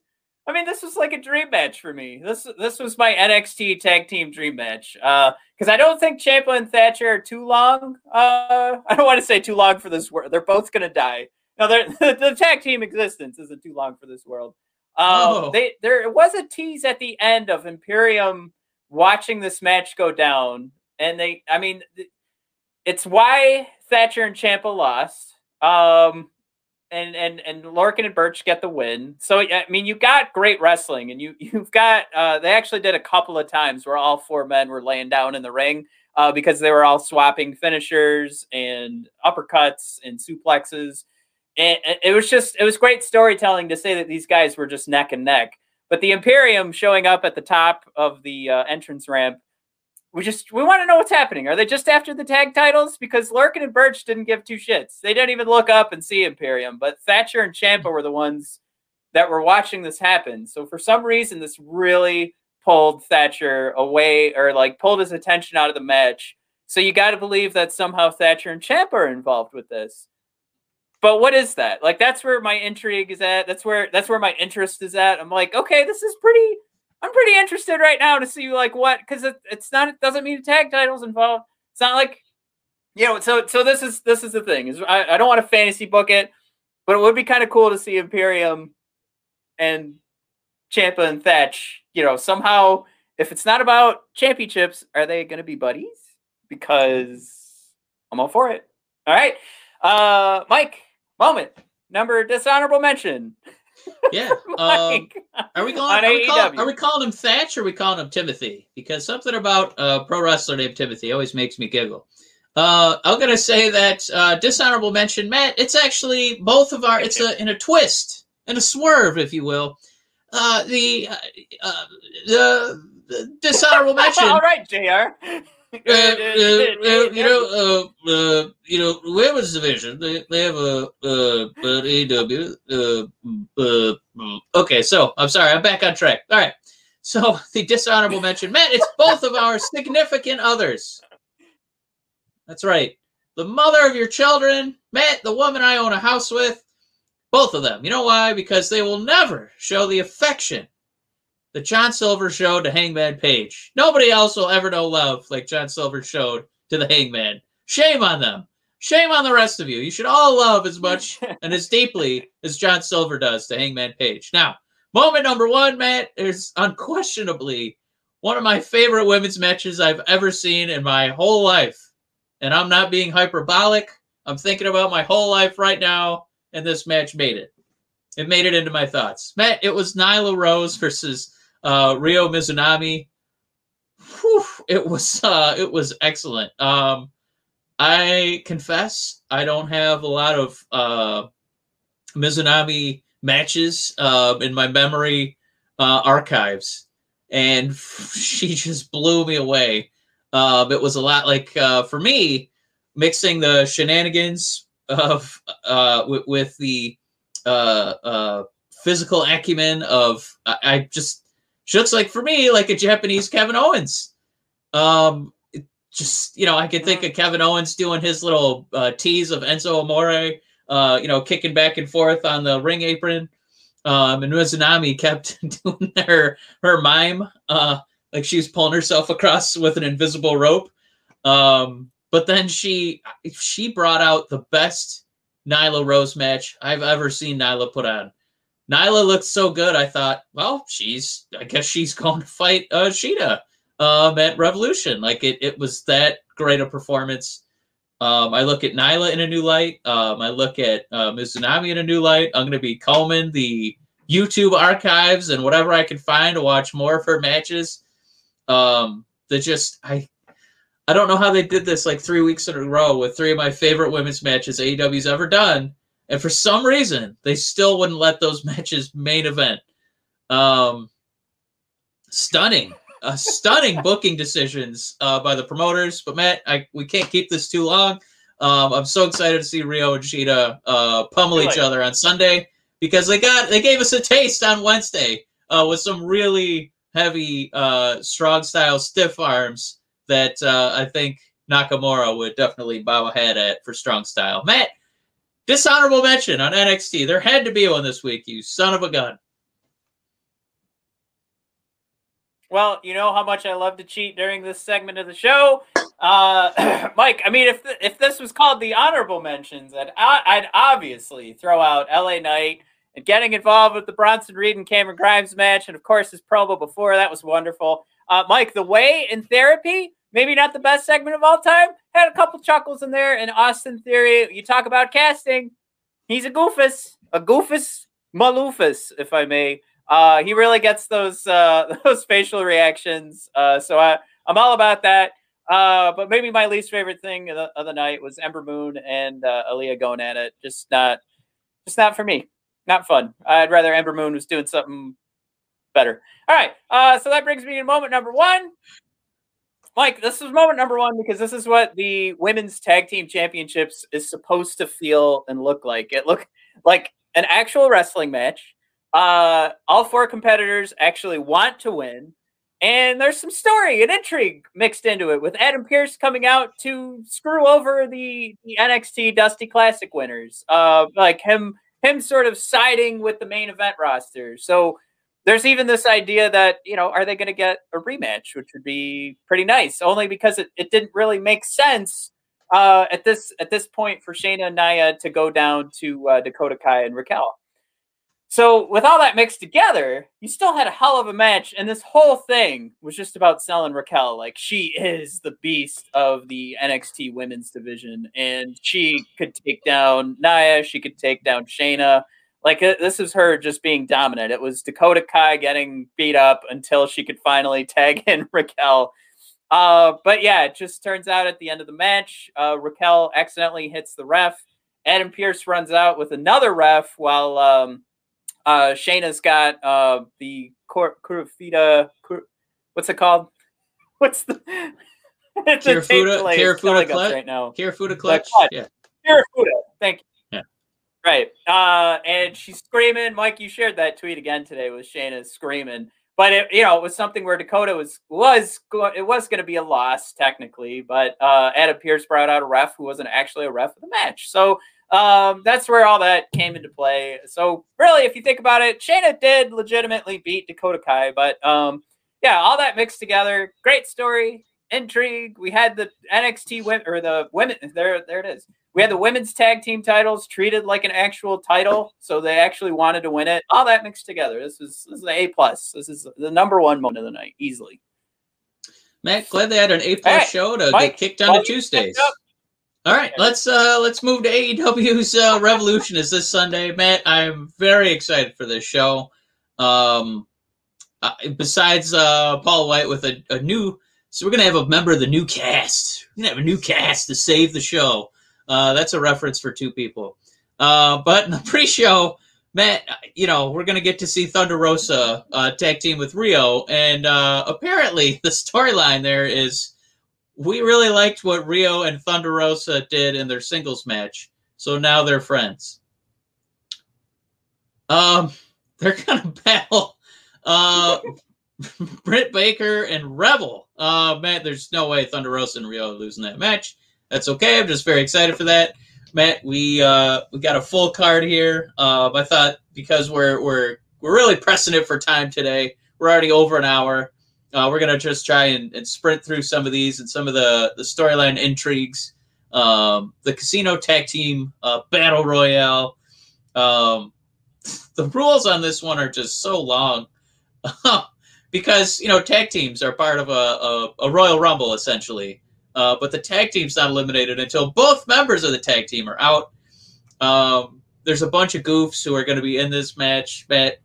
I mean, this was like a dream match for me. This this was my NXT tag team dream match. Uh, because I don't think Ciampa and Thatcher are too long. Uh, I don't want to say too long for this world. They're both gonna die. No, (laughs) the tag team existence isn't too long for this world. Uh, Oh. they there was a tease at the end of Imperium watching this match go down, and they, I mean, it's why Thatcher and Ciampa lost. Um, and and and Lorcan and Burch get the win. So I mean, you got great wrestling, and you (laughs) you've got. Uh, they actually did a couple of times where all four men were laying down in the ring uh, because they were all swapping finishers and uppercuts and suplexes. It was just it was great storytelling to say that these guys were just neck and neck. But the Imperium showing up at the top of the uh, entrance ramp we just we want to know what's happening. Are they just after the tag titles? Because Lorcan and Burch didn't give two shits. They didn't even look up and see Imperium. But Thatcher and Ciampa were the ones that were watching this happen. So for some reason, this really pulled Thatcher away or like pulled his attention out of the match. So you got to believe that somehow Thatcher and Ciampa are involved with this. But what is that? Like that's where my intrigue is at. That's where that's where my interest is at. I'm like, okay, this is pretty I'm pretty interested right now to see like what because it, it's not it doesn't mean tag titles involved. It's not like you know. So so this is this is the thing is I, I don't want to fantasy book it, but it would be kind of cool to see Imperium and Ciampa and Thatch. You know somehow if it's not about championships, are they going to be buddies? Because I'm all for it. All right, uh, Mike. Moment number dishonorable mention. Yeah. (laughs) Um, are we calling? Are we, call, are we calling him Thatch or are we calling him Timothy? Because something about a pro wrestler named Timothy always makes me giggle. Uh, I'm gonna say that uh, dishonorable mention, Matt. It's actually both of our. It's a in a twist and a swerve, if you will. Uh, the uh, uh, the, the dishonorable (laughs) mention. All right, Jr. you know, you know, women's division. They, they have a uh, an okay, so I'm sorry, I'm back on track. All right, so (laughs) the dishonorable mention, Matt. It's both of our significant others. That's right, the mother of your children, Matt, the woman I own a house with. Both of them. You know why? Because they will never show the affection that John Silver show to Hangman Page. Nobody else will ever know love like John Silver showed to the Hangman. Shame on them. Shame on the rest of you. You should all love as much (laughs) and as deeply as John Silver does to Hangman Page. Now, Moment number one, Matt, is unquestionably one of my favorite women's matches I've ever seen in my whole life. And I'm not being hyperbolic. I'm thinking about my whole life right now, and this match made it. It made it into my thoughts. Matt, it was Nyla Rose versus uh, Ryo Mizunami. Whew, it was (laughs) uh, it was excellent. Um, I confess I don't have a lot of uh, Mizunami matches uh, in my memory uh, archives, and (laughs) she just blew me away. Um, it was a lot like uh, for me mixing the shenanigans of uh, with, with the uh, uh, physical acumen of I, I just she looks like for me like a Japanese Kevin Owens. Um, just you know, I could think of Kevin Owens doing his little uh, tease of Enzo Amore, uh, you know, kicking back and forth on the ring apron. Um, and Mizunami kept (laughs) doing her her mime, uh, like she was pulling herself across with an invisible rope. Um, but then she she brought out the best Nyla Rose match I've ever seen Nyla put on. Nyla looked so good. I thought, well, she's I guess she's (laughs) going to fight uh, Shida um, at Revolution. Like it, it was that great a performance. Um, I look at Nyla in a new light. Um, I look at uh, Mizunami in a new light. I'm going to be combing the YouTube archives and whatever I can find to watch more of her matches. Um, that just I I don't know how they did this like three weeks in a row with three of my favorite women's matches AEW's ever done, and for some reason they still wouldn't let those (laughs) matches main event. Um, stunning uh, stunning (laughs) booking decisions uh, by the promoters. But Matt, I, we can't keep this too long. Um, I'm so excited to see Rio and Shida uh, pummel each other on Sunday because they got they gave us a taste on Wednesday uh, with some really heavy uh, strong style stiff arms that uh, I think Nakamura would definitely bow ahead at for strong style. Matt, dishonorable mention on NXT. There had to be one this week. You son of a gun. Well, you know how much I love to cheat during this segment of the show. Uh, (clears throat) Mike, I mean, if if this was called the honorable mentions, I'd, I'd obviously throw out LA Knight and getting involved with the Bronson Reed and Cameron Grimes match, and of course his promo before that was wonderful. Uh, Mike, the way in therapy, maybe not the best segment of all time, had a couple chuckles in there. And Austin Theory, you talk about casting, he's a goofus, a goofus maloofus, if I may. Uh, he really gets those uh, (laughs) those facial reactions. Uh, so I I'm all about that. Uh, but maybe my least favorite thing of the, of the night was Ember Moon and uh, Aliyah going at it. Just not, just not for me. Not fun. I'd rather Ember Moon was doing something better. All right. Uh, so that brings me to moment number one. Mike, this is moment number one because this is what the women's tag team championships is supposed to feel and look like. It look like an actual wrestling match uh, all four competitors actually want to win, and there's some story and intrigue mixed into it with Adam Pearce coming out to screw over the, the NXT Dusty Classic winners. Uh, like him him sort of siding with the main event roster. So there's even this idea that you know are they going to get a rematch, which would be pretty nice, only because it, it didn't really make sense. Uh, at this at this point for Shayna and Nia to go down to uh, Dakota Kai and Raquel. So with all that mixed together, you still had a hell of a match, and this whole thing was just about selling Raquel. Like she is the beast of the NXT Women's Division, and she could take down Nia, she could take down Shayna. Like this is her just being dominant. It was Dakota Kai getting beat up until she could finally (laughs) tag in Raquel. Uh, but yeah, it just turns out at the end of the match, uh, Raquel accidentally hits the ref. Adam Pearce runs out with another ref while um, uh, Shayna's got uh, the Kurafita. Kur, what's it called? (laughs) What's the? (laughs) it's Kirifuda, Kirifuda clutch right now. Kirifuda clutch. clutch. Yeah. Kirifuda. Thank you. Right. Uh, and she's screaming. Mike, you shared that tweet again today with Shayna screaming. But it, you know, it was something where Dakota was was it was going to be a loss technically, but uh, Adam Pearce brought out a ref who wasn't actually a ref of the match. So um, that's where all that came into play. So really, if you think about it, Shayna did legitimately beat Dakota Kai, but um, yeah, all that mixed together, great story. Intrigue. We had the NXT women or the women. There, there it is. We had the women's tag team titles treated like an actual title, so they actually wanted to win it. All that mixed together. This is this is an A plus. This is the number one moment of the night, easily. Matt, glad they had an A plus Hey, show to Mike, get kicked on to Tuesdays. All right, let's uh let's move to AEW's uh, Revolution is this Sunday. Matt, I'm very excited for this show. Um, uh, besides uh Paul White with a, a new, so we're gonna have a member of the new cast. We're gonna have a new cast to save the show. Uh, that's a reference for two people. Uh, but in the (laughs) pre-show, Matt, you know, we're gonna get to see Thunder Rosa uh, tag team with Rio, and uh, apparently (laughs) the storyline there is we really liked what Rio and Thunder Rosa did in their singles match, so now they're friends. Um, (laughs) they're gonna battle uh (laughs) Britt Baker and Rebel. Uh Matt, there's no way Thunder Rosa and Rio are losing that match. That's okay. I'm just very excited for that. Matt, we uh we got a full card here. Um, I thought because we're we're we're really pressing it for time today. We're already over an hour. Uh, we're gonna just try and, and sprint through some of these and some of the the storyline intrigues. Um, the casino tag team uh, battle royale. Um, (laughs) the rules on this one are just so long (laughs) because you know tag teams are part of a, a, a royal rumble essentially. Uh, but the tag team's not eliminated until both members of the tag team are out. Um, there's a bunch of goofs who are going to be in this match, but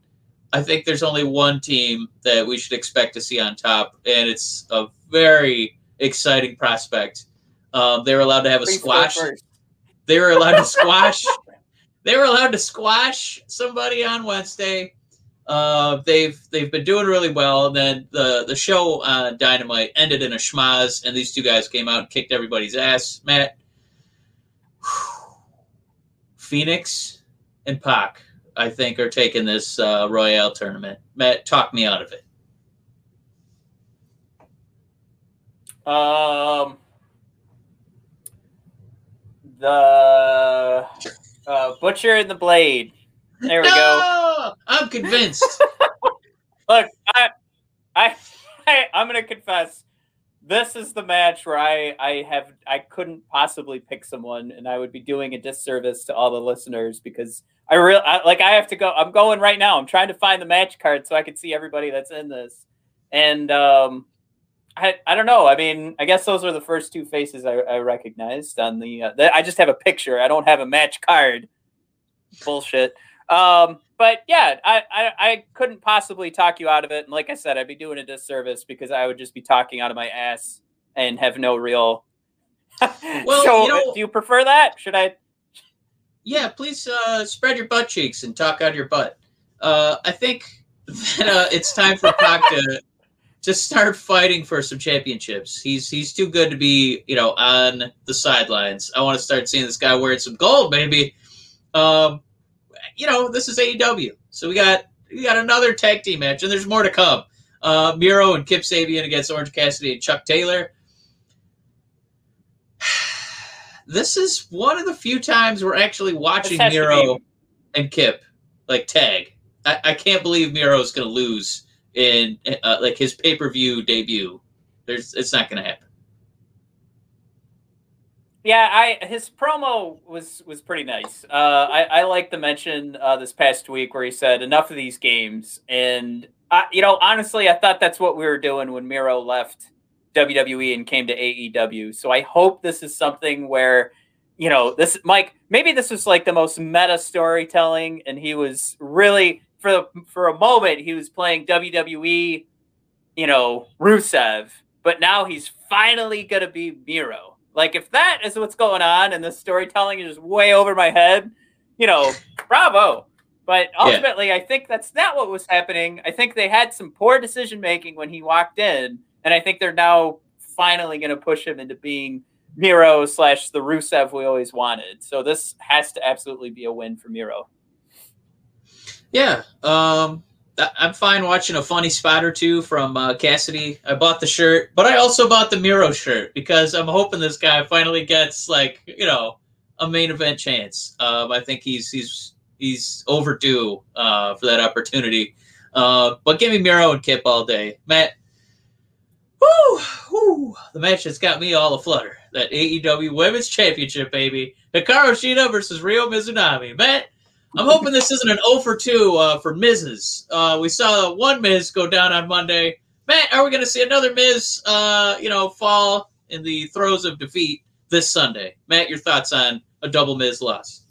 I think there's only one team that we should expect to see on top, and it's a very exciting prospect. Um, they were allowed to have a Please squash. They were allowed to (laughs) squash. they were allowed to squash somebody on Wednesday. Uh, they've they've been doing really well. And then the the show on Dynamite ended in a schmaz, and these two guys came out and kicked everybody's ass. Matt, Fenix and Pac, I think, are taking this uh, Royale tournament. Matt, talk me out of it. Um, the uh, butcher and the blade. There we go. I'm convinced. (laughs) Look, I, I, (laughs) I, I'm gonna confess. This is the match where I, I have, I couldn't possibly pick someone, and I would be doing a disservice to all the listeners because I real, I, like, I have to go. I'm going right now. I'm trying to find the match card so I can see everybody that's in this, and um, I, I don't know. I mean, I guess those are the first two faces I, I recognized on the, uh, the. I just have a picture. I don't have a match card. Bullshit. Um, but yeah, I, I I couldn't possibly talk you out of it. And like I said, I'd be doing a disservice because I would just be talking out of my ass and have no real. (laughs) Well, so you know- do you prefer that? Should I? yeah, please uh, spread your butt cheeks and talk out your butt. Uh, I think (laughs) that uh, it's time for Pac to to start fighting for some championships. He's he's too good to be you know on the sidelines. I want to start seeing this guy wearing some gold, maybe. Um, you know, this is AEW, so we got we got another tag team match, and there's more to come. Uh, Miro and Kip Sabian against Orange Cassidy and Chuck Taylor. (sighs) This is one of the few times we're actually watching This has to Miro and Kip like tag. I, I can't believe Miro's going to lose in uh, like his pay per view debut. There's, it's not going to happen. Yeah, I his promo was was pretty nice. Uh, I I like the mention uh, this past week where he said enough of these games, and I, you know honestly, I thought that's what we were doing when Miro left WWE and came to AEW. So I hope this is something where you know this Mike maybe this was like the most meta storytelling, and he was really for for a moment he was playing WWE, you know Rusev, but now he's finally gonna be Miro. Like if that is what's going on and the storytelling is just way over my head, you know, bravo. But ultimately, I think that's not what was happening. I think they had some poor decision making when he walked in, and I think they're now finally going to push him into being Miro slash the Rusev we always wanted. So this has to absolutely be a win for Miro. Yeah, um, I'm fine watching a funny spot or two from uh, Cassidy. I bought the shirt, but I also bought the Miro shirt because I'm hoping this guy finally gets like you know a main event chance. Um, I think he's he's he's overdue uh, for that opportunity. Uh, but give me Miro and Kip all day, Matt. Woo, woo. The match that's got me all aflutter. That AEW Women's Championship, baby. Hikaru Shida versus Rio Mizunami. Matt, I'm hoping this isn't an 0 for 2 uh, for Miz's. Uh, we saw one Miz go down on Monday. Matt, are we going to see another Miz, uh, you know, fall in the throes of defeat this Sunday? Matt, your thoughts on a double Miz loss?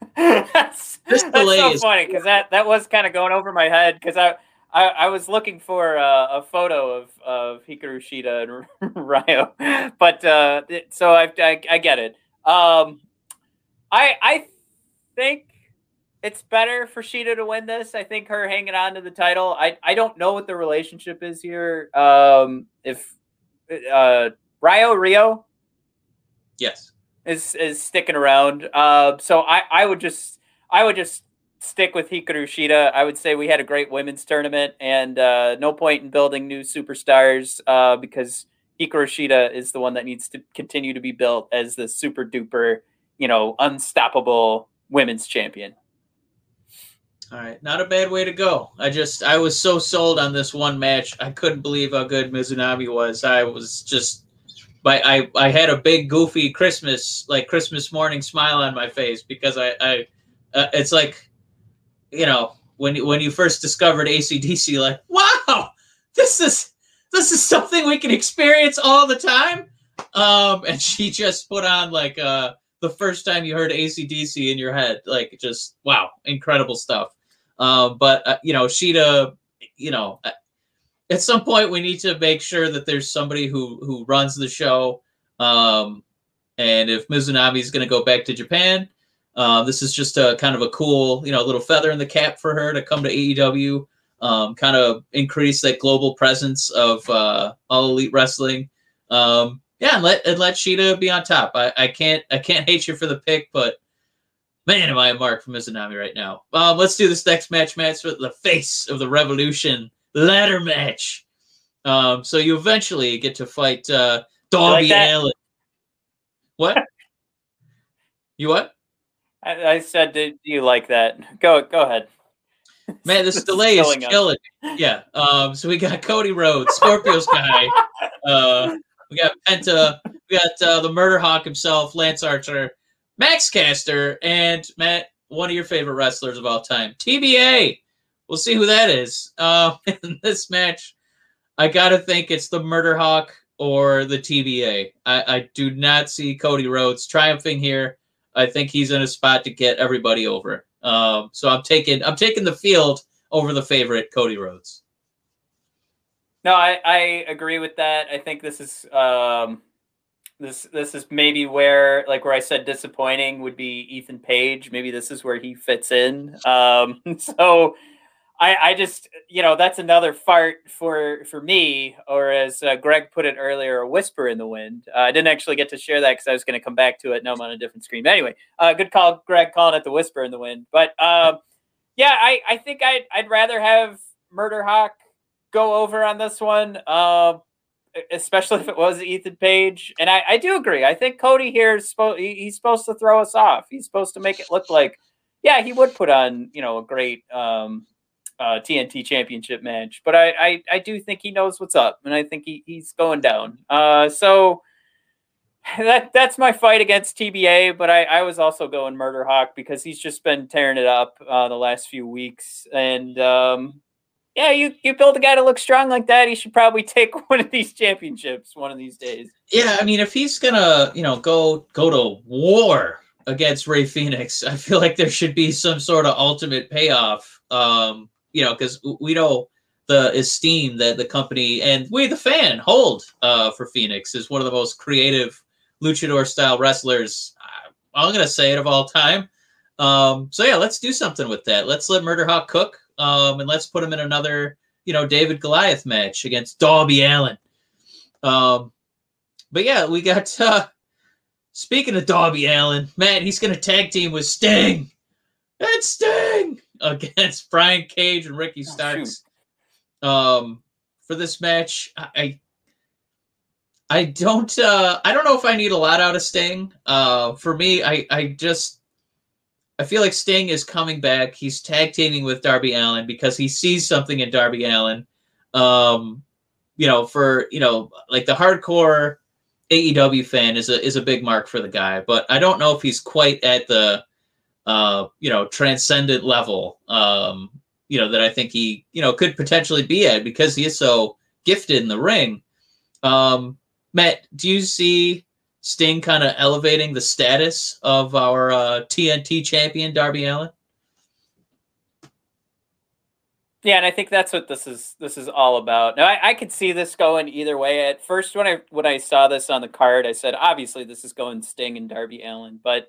(laughs) that's, that's so is- funny because that, that was kind of going over my head because I, I, I was looking for uh, a photo of, of Hikaru Shida and (laughs) Ryo, but uh, so I, I, I get it. Um, I I think it's better for Shida to win this. I think her hanging on to the title. I I don't know what the relationship is here. Um, if uh, Rio Rio, yes, is is sticking around. Uh, so I I would just I would just stick with Hikaru Shida. I would say we had a great women's tournament, and uh, no point in building new superstars uh, because Hikaru Shida is the one that needs to continue to be built as the super duper, you know, unstoppable women's champion. All right, not a bad way to go. I just I was so sold on this one match. I couldn't believe how good Mizunami was. I was just I, I I had a big goofy Christmas like Christmas morning smile on my face because I I uh, it's like you know when when you first discovered ACDC like wow this is this is something we can experience all the time. Um and she just put on like uh the first time you heard ACDC in your head like just wow incredible stuff. Um but uh, you know Shida you know at some point we need to make sure that there's somebody who who runs the show. Um, and if Mizunami is going to go back to Japan, uh, this is just a kind of a cool, you know, little feather in the cap for her to come to AEW, um, kind of increase that global presence of uh, all elite wrestling. Um, yeah, and let and let Shida be on top. I, I can't I can't hate you for the pick, but man, am I a mark for Mizunami right now. Um, let's do this next match, match with the face of the revolution ladder match. Um, so you eventually get to fight uh, Darby like Allin. What? (laughs) you what? I, I, said, "Do you like that?" Go, go ahead. Man, this (laughs) delay is killing. Yeah. Um. So we got Cody Rhodes, Scorpio Sky. uh, we got Penta. We got uh, the Murder Hawk himself, Lance Archer, Max Caster, and Matt, one of your favorite wrestlers of all time, TBA. We'll see who that is. Uh, (laughs) in this match, I gotta think it's the Murder Hawk or the TBA. I, I do not see Cody Rhodes triumphing here. I think he's in a spot to get everybody over. Um, so I'm taking I'm taking the field over the favorite Cody Rhodes. No, I, I agree with that. I think this is um, this this is maybe where like where I said disappointing would be Ethan Page. Maybe this is where he fits in. Um, (laughs) so I, I just you know that's another fart for for me or as uh, greg put it earlier a whisper in the wind. Uh, i didn't actually get to share that because i was going to come back to it no i'm on a different screen. But anyway uh, good call greg calling it the whisper in the wind. But um, yeah i i think i'd, I'd rather have murder hawk go over on this one um, especially (laughs) if it was ethan page. And i i do agree. I think cody here is supposed he's supposed to throw us off. He's supposed to make it look like yeah he would put on you know a great um uh, TNT Championship match. But I, I, I do think he knows what's up, and I think he, he's going down. Uh, so (sighs) that that's my fight against TBA. But I, I was also going Murder Hawk because he's just been tearing it up uh, the last few weeks, and um, yeah, you you build a guy to look strong like that, he should probably (laughs) take one of these championships one of these days. Yeah, I mean, if he's gonna you know go go to war against Rey Fenix, I feel like there should be some sort of ultimate payoff. Um, you know, because we know the esteem that the company and we, the fan, hold uh, for Fenix is one of the most creative luchador style wrestlers. Uh, I'm gonna say it of all time. Um, so yeah, let's do something with that. Let's let Murder Hawk cook, um, and let's put him in another, you know, David Goliath match against Darby Allin. Um, but yeah, we got. (laughs) Uh, speaking of Darby Allin, man, he's gonna tag team with Sting. It's Sting against (laughs) Brian Cage and Ricky oh, Starks. Oh, um, for this match, I I don't uh I don't know if I need a lot out of Sting. Uh for me, I I just I feel like Sting is coming back. He's tag teaming with Darby Allin because he sees something in Darby Allin. Um, you know, for you know, like the hardcore AEW fan is a is a big mark for the guy, but I don't know if he's quite at the uh, you know, transcendent level. Um, you know, that I think he, you know, could potentially be at because he is so gifted in the ring. Um, Matt, do you see Sting kind of elevating the status of our uh, TNT champion Darby Allin? Yeah, and I think that's what this is. This is all about. Now, I, I could see this going either way. At first, when I when I saw this on the card, I said, obviously, this is going Sting and Darby Allin. But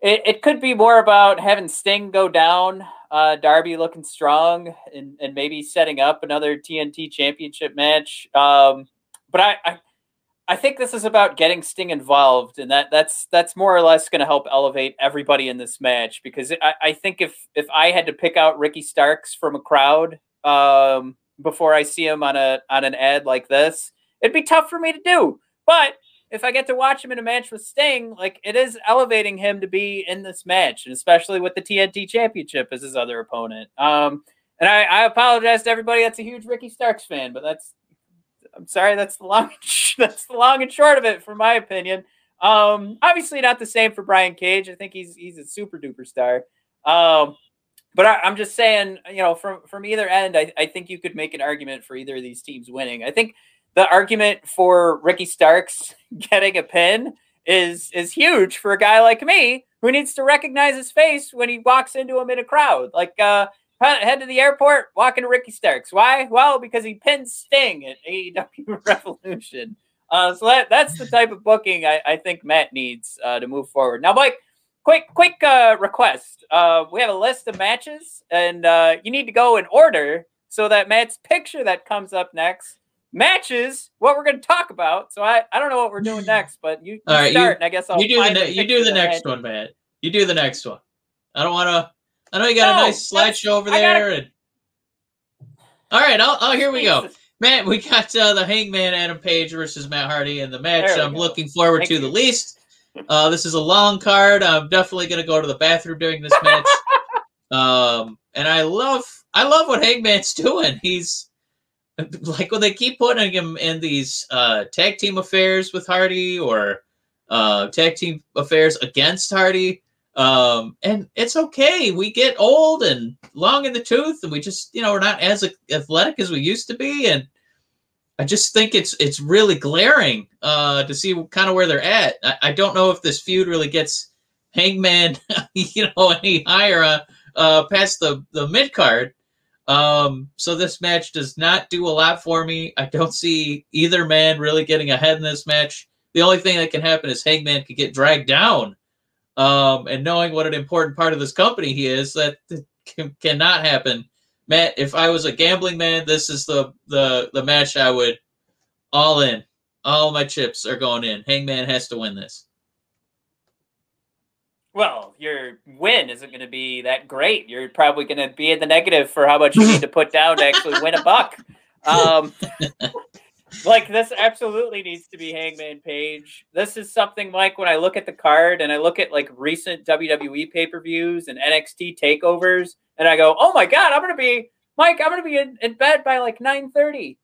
it, it could be more about having Sting go down, uh, Darby looking strong, and, and maybe setting up another TNT Championship match. Um, but I, I I think this is about getting Sting involved, and that that's that's more or less going to help elevate everybody in this match. Because I, I think if if I had to pick out Ricky Starks from a crowd um, before I see him on a on an ad like this, it'd be tough for me to do. But if I get to watch him in a match with Sting, like it is elevating him to be in this match, and especially with the TNT Championship as his other opponent. Um, and I, I apologize to everybody that's a huge Ricky Starks fan, but that's I'm sorry, that's the long (laughs) that's the long and short of it, for my opinion. Um, obviously not the same for Brian Cage. I think he's he's a super duper star. Um, but I, am just saying, you know, from from either end, I, I think you could make an argument for either of these teams winning. I think the argument for Ricky Starks (laughs) getting a pin is is huge for a guy like me who needs to recognize his face when he walks into him in a crowd. Like uh, head to the airport, walking to Ricky Starks. Why? Well, because he pinned Sting at AEW (laughs) Revolution. Uh, so that, that's the type of booking I, I think Matt needs uh, to move forward. Now, Mike, quick quick uh, request. Uh, we have a list of matches, and uh, you need to go in order so that Matt's picture that comes up next matches what we're going to talk about. So I, I don't know what we're doing next, but you, you All right, start, you, and I guess I'll you do the, ne- you do the next one, Matt. You do the next one. I don't want to. I know you got no, a nice slideshow over there. Gotta... And... All right, I'll, I'll, here we go. Matt, we got uh, the Hangman Adam Page versus Matt Hardy in the match. I'm go. looking forward Thank to you. the least. (laughs) Uh, this is a long card. I'm definitely going to go to the bathroom during this match. (laughs) um, and I love, I love what Hangman's (laughs) doing. He's (laughs) like when they keep putting him in these uh, tag team affairs with Hardy or uh, tag team affairs against Hardy. Um, and it's okay. We get old and long in the tooth, and we just, you know, we're not as athletic as we used to be. And I just think it's it's really glaring uh, to see kind of where they're at. I, I, don't know if this feud really gets Hangman, (laughs) you know, any higher uh, uh, past the the mid card. Um, so this match does not do a lot for me. I don't see either man really getting ahead in this match. The only thing that can happen is Hangman could get dragged down um, and knowing what an important part of this company he is, that can, cannot happen. Matt, if I was a gambling man, this is the the the match I would all in. All my chips are going in. Hangman has to win this. Well, your win isn't going to be that great. You're probably going to be in the negative for how much you need to put down to actually win a buck. (laughs) Um, like this absolutely needs to be Hangman Page. This is something, Mike. When I look at the card and I look at like recent WWE pay per views and NXT takeovers, and I go, "Oh my god, I'm gonna be Mike. I'm gonna be in, in bed by like 9:30."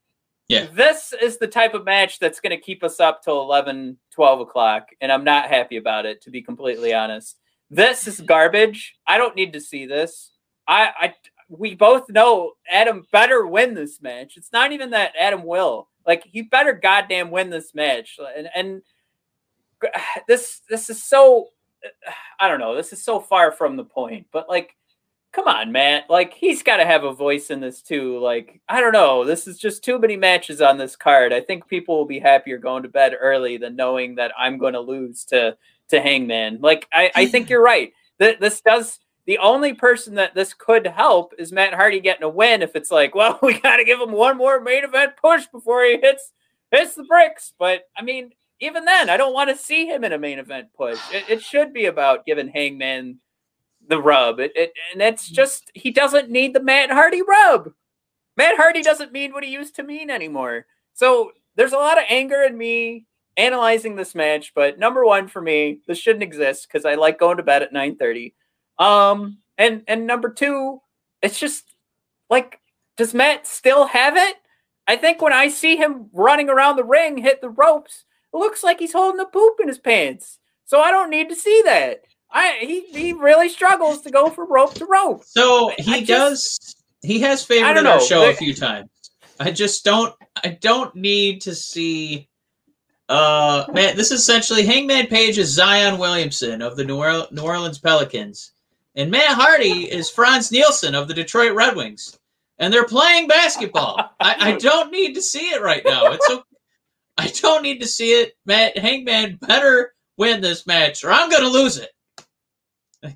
Yeah. This is the type of match that's going to keep us up till 11, 12 o'clock. And I'm not happy about it, to be completely honest. This is garbage. I don't need to see this. I, I we both know Adam better win this match. It's not even that Adam will. Like he better goddamn win this match. And and (sighs) this this is so I don't know. This is so far from the point. But like come on, Matt. Like he's got to have a voice in this too. Like I don't know. This is just too many matches on this card. I think people will be happier going to bed early than knowing that I'm going to lose to to Hangman. Like I I think you're right. That this does the only person that this could help is Matt Hardy getting a win. If it's like, (laughs) well, we got to give him one more main event push before he hits hits the bricks. But I mean, even then, I don't want to see him in a main event push. It, it should be about giving Hangman the rub. It, it, and it's just he doesn't need the Matt Hardy rub. Matt Hardy doesn't mean what he used to mean anymore. So there's a lot of anger in me analyzing this match. But number one for me, this shouldn't exist because I like going to bed at 9:30. Um, and and number two, it's just like, does Matt still have it? I think when I see him running around the ring, hit the ropes, it looks like he's holding a poop in his pants. So I don't need to see that. I he he really struggles to go from rope to rope. So he just- does. He has favored our show a few times. I just don't. I don't need to see. Uh, man, this is essentially Hangman Page is Zion Williamson of the New, Orleans Pelicans, and Matt Hardy is Frans Nielsen of the Detroit Red Wings, and they're playing basketball. I, I don't need to see it right now. It's okay. I don't need to see it. Matt Hangman better win this match, or I'm gonna lose it.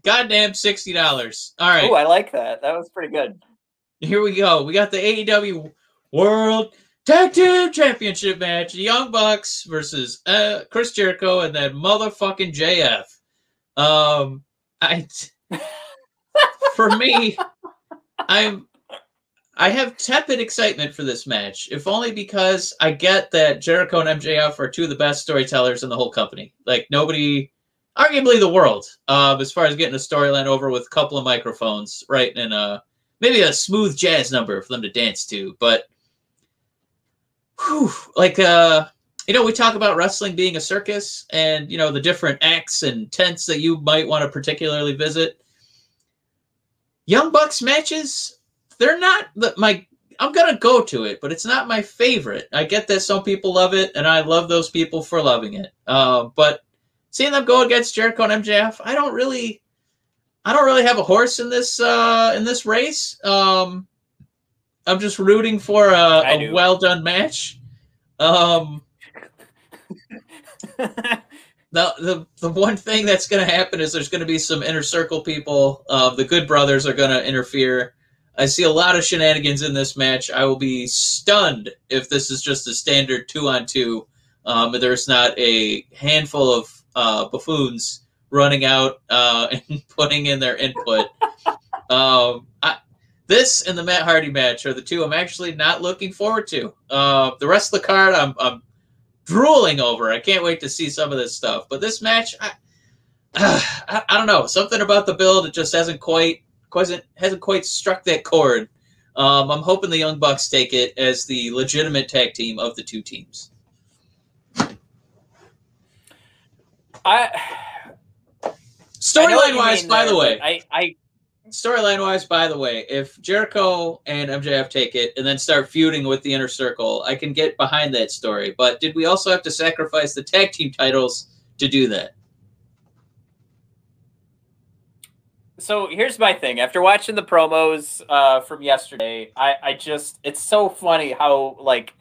Goddamn sixty dollars. All right. Oh, I like that. That was pretty good. Here we go. We got the AEW World Tag Team Championship match: Young Bucks versus uh, Chris Jericho and that motherfucking JF. Um, I (laughs) for me, I'm I have tepid excitement for this match, if only because I get that Jericho and MJF are two of the best storytellers in the whole company. Like nobody, arguably the world, um, as far as getting a storyline over with a couple of microphones, right, and uh, maybe a smooth jazz number for them to dance to. But, whew, like, uh, you know, we talk about wrestling being a circus, and you know the different acts and tents that you might want to particularly visit. Young Bucks matches they're not the, my I'm gonna go to it, but it's not my favorite. I get that some people love it, and I love those people for loving it. Uh, but seeing them go against Jericho and MJF, I don't really, I don't really have a horse in this uh, in this race. Um, I'm just rooting for a, do. well done match. Um, (laughs) the, the the one thing that's going to happen is there's going to be some inner circle people. Uh, the Good Brothers are going to interfere. I see a lot of shenanigans in this match. I will be stunned if this is just a standard two on two. Um, there's not a handful of uh, buffoons running out uh, (laughs) and putting in their input. (laughs) um, I, this and the Matt Hardy match are the two I'm actually not looking forward to. Uh, the rest of the card, I'm, I'm drooling over. I can't wait to see some of this stuff. But this match, I, (sighs) I, I don't know. Something about the build it just hasn't quite hasn't hasn't quite struck that chord. Um, I'm hoping the Young Bucks take it as the legitimate tag team of the two teams. I I know what Storyline wise, by the way, I I storyline wise, by the way, if Jericho and MJF take it and then start feuding with the inner circle, I can get behind that story. But did we also have to sacrifice the tag team titles to do that? so here's my thing. After watching the promos uh, from yesterday, I, I just it's so funny how like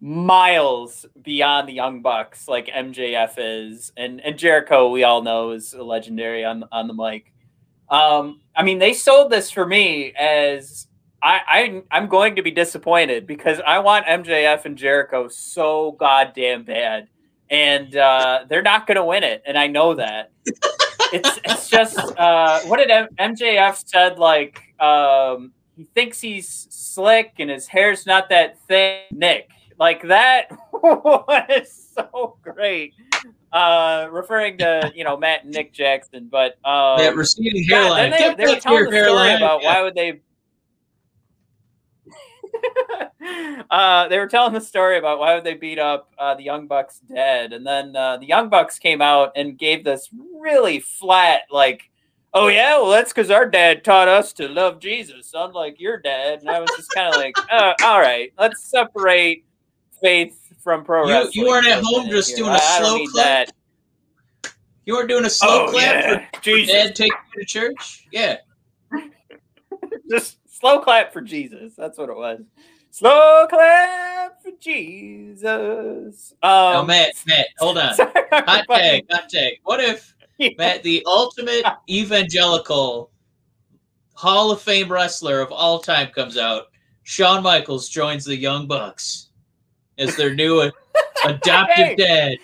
miles beyond the Young Bucks like MJF is, and and Jericho we all know is legendary on on the mic. Um, I mean, they sold this for me as I, I I'm going to be disappointed because I want MJF and Jericho so goddamn bad, and uh, they're not going to win it, and I know that. it's it's just uh, what did M- MJF said like um, he thinks he's slick and his hair's not that thick. Nick like that (laughs) was so great. Uh, referring to (laughs) you know Matt and Nick Jackson, but um, that receding hairline. then they, they were telling the story hairline. about Yeah. why would they. (laughs) uh, they were telling the story about why would they beat up uh, the Young Bucks dead, and then uh, the Young Bucks came out and gave this really flat, like, "Oh yeah, well that's because our dad taught us to love Jesus, unlike your dad." And I was just kind of like, (laughs) uh, "All right, let's separate faith from pro You- wrestling." you weren't at home just here. doing a I- I slow need clap? that. You weren't doing a slow Oh clap yeah, for Jesus. dad taking you to church? Yeah. (laughs) just slow clap for Jesus. That's what it was. Slow clap for Jesus. Um, Now, Matt, Matt, hold on. (laughs) sorry, Hot tag, hot tag. What if Matt, the ultimate (laughs) evangelical Hall of Fame wrestler of all time, comes out? Shawn Michaels joins the Young Bucks as their new adoptive (laughs) Hey. dad.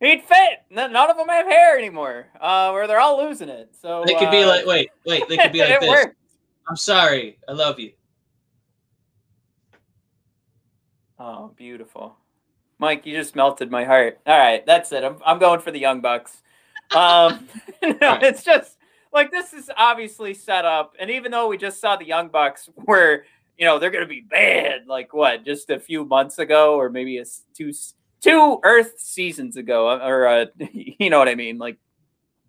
He'd fit. None of them have hair anymore, uh, where they're all losing it. So They could be uh, like, wait, wait, they could be (laughs) like this. worked. I'm sorry, I love you. Oh, beautiful, Mike. You just melted my heart. All right, that's it. I'm I'm going for the Young Bucks. Um, (laughs) no, right. it's just like this is obviously set up, and even though we just saw the Young Bucks where you know they're going to be bad, like what just a few months ago, or maybe a two two Earth seasons ago, uh, or uh, (laughs) you know what I mean, like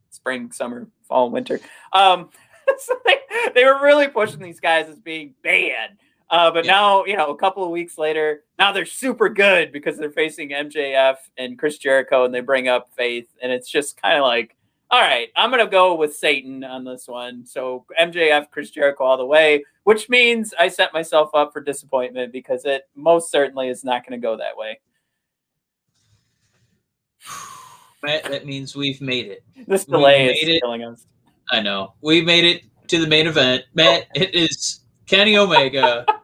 spring, summer, fall, winter. Um, (laughs) so they, they were really pushing these guys as being bad. Uh, but yeah. now, you know, a couple of weeks later, now they're super good because they're facing MJF and Chris Jericho, and they bring up Faith, and it's just kind of like, all right, I'm gonna go with Satan on this one. So MJF, Chris Jericho all the way, which means I set myself up for disappointment because it most certainly is not going to go that way. (sighs) Matt, that means we've made it. This delay is it. killing us. I know. We made it to the main event. Matt, it is Kenny Omega (laughs)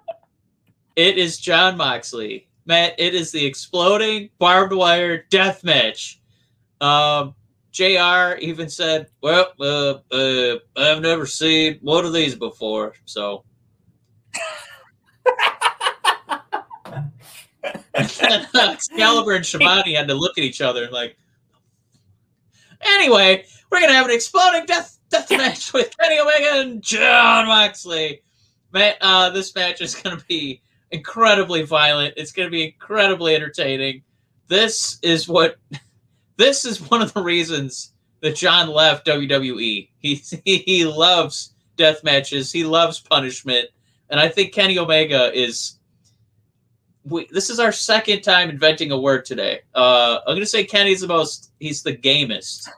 it is Jon Moxley. Matt, it is the exploding barbed wire death match. Um, JR even said, Well, uh, uh, I've never seen one of these before. So. (laughs) Excalibur and Schiavone had to look at each other like. Anyway, we're gonna have an exploding death death match (laughs) with Kenny Omega and Jon Moxley. Uh, this match is gonna be incredibly violent. It's going to be incredibly entertaining. This is what this is one of the reasons that Jon left WWE. He he loves death matches. He loves punishment, and I think Kenny Omega is. We, this is our second time inventing a word today. Uh, I'm going to say Kenny's the most. He's the gamest.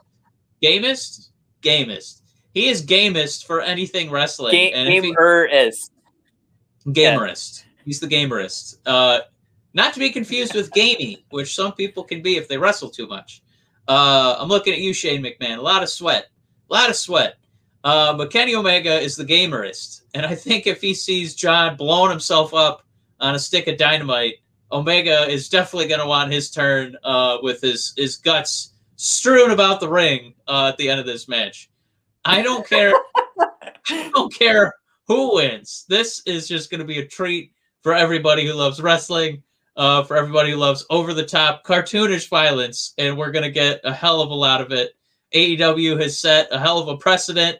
Gamest, gamest. He is gamest for anything wrestling. Ga- and gamer is gamerist. Yeah. He's the gamerist. Uh, not to be confused with gamey, which some people can be if they wrestle too much. Uh, I'm looking at you, Shane McMahon. A lot of sweat. A lot of sweat. Uh, but Kenny Omega is the gamerist. And I think if he sees Jon blowing himself up on a stick of dynamite, Omega is definitely going to want his turn uh, with his, his guts strewn about the ring uh, at the end of this match. I don't care. (laughs) I don't care who wins. This is just going to be a treat for everybody who loves wrestling, uh, for everybody who loves over the top cartoonish violence, and we're gonna get a hell of a lot of it. AEW has set a hell of a precedent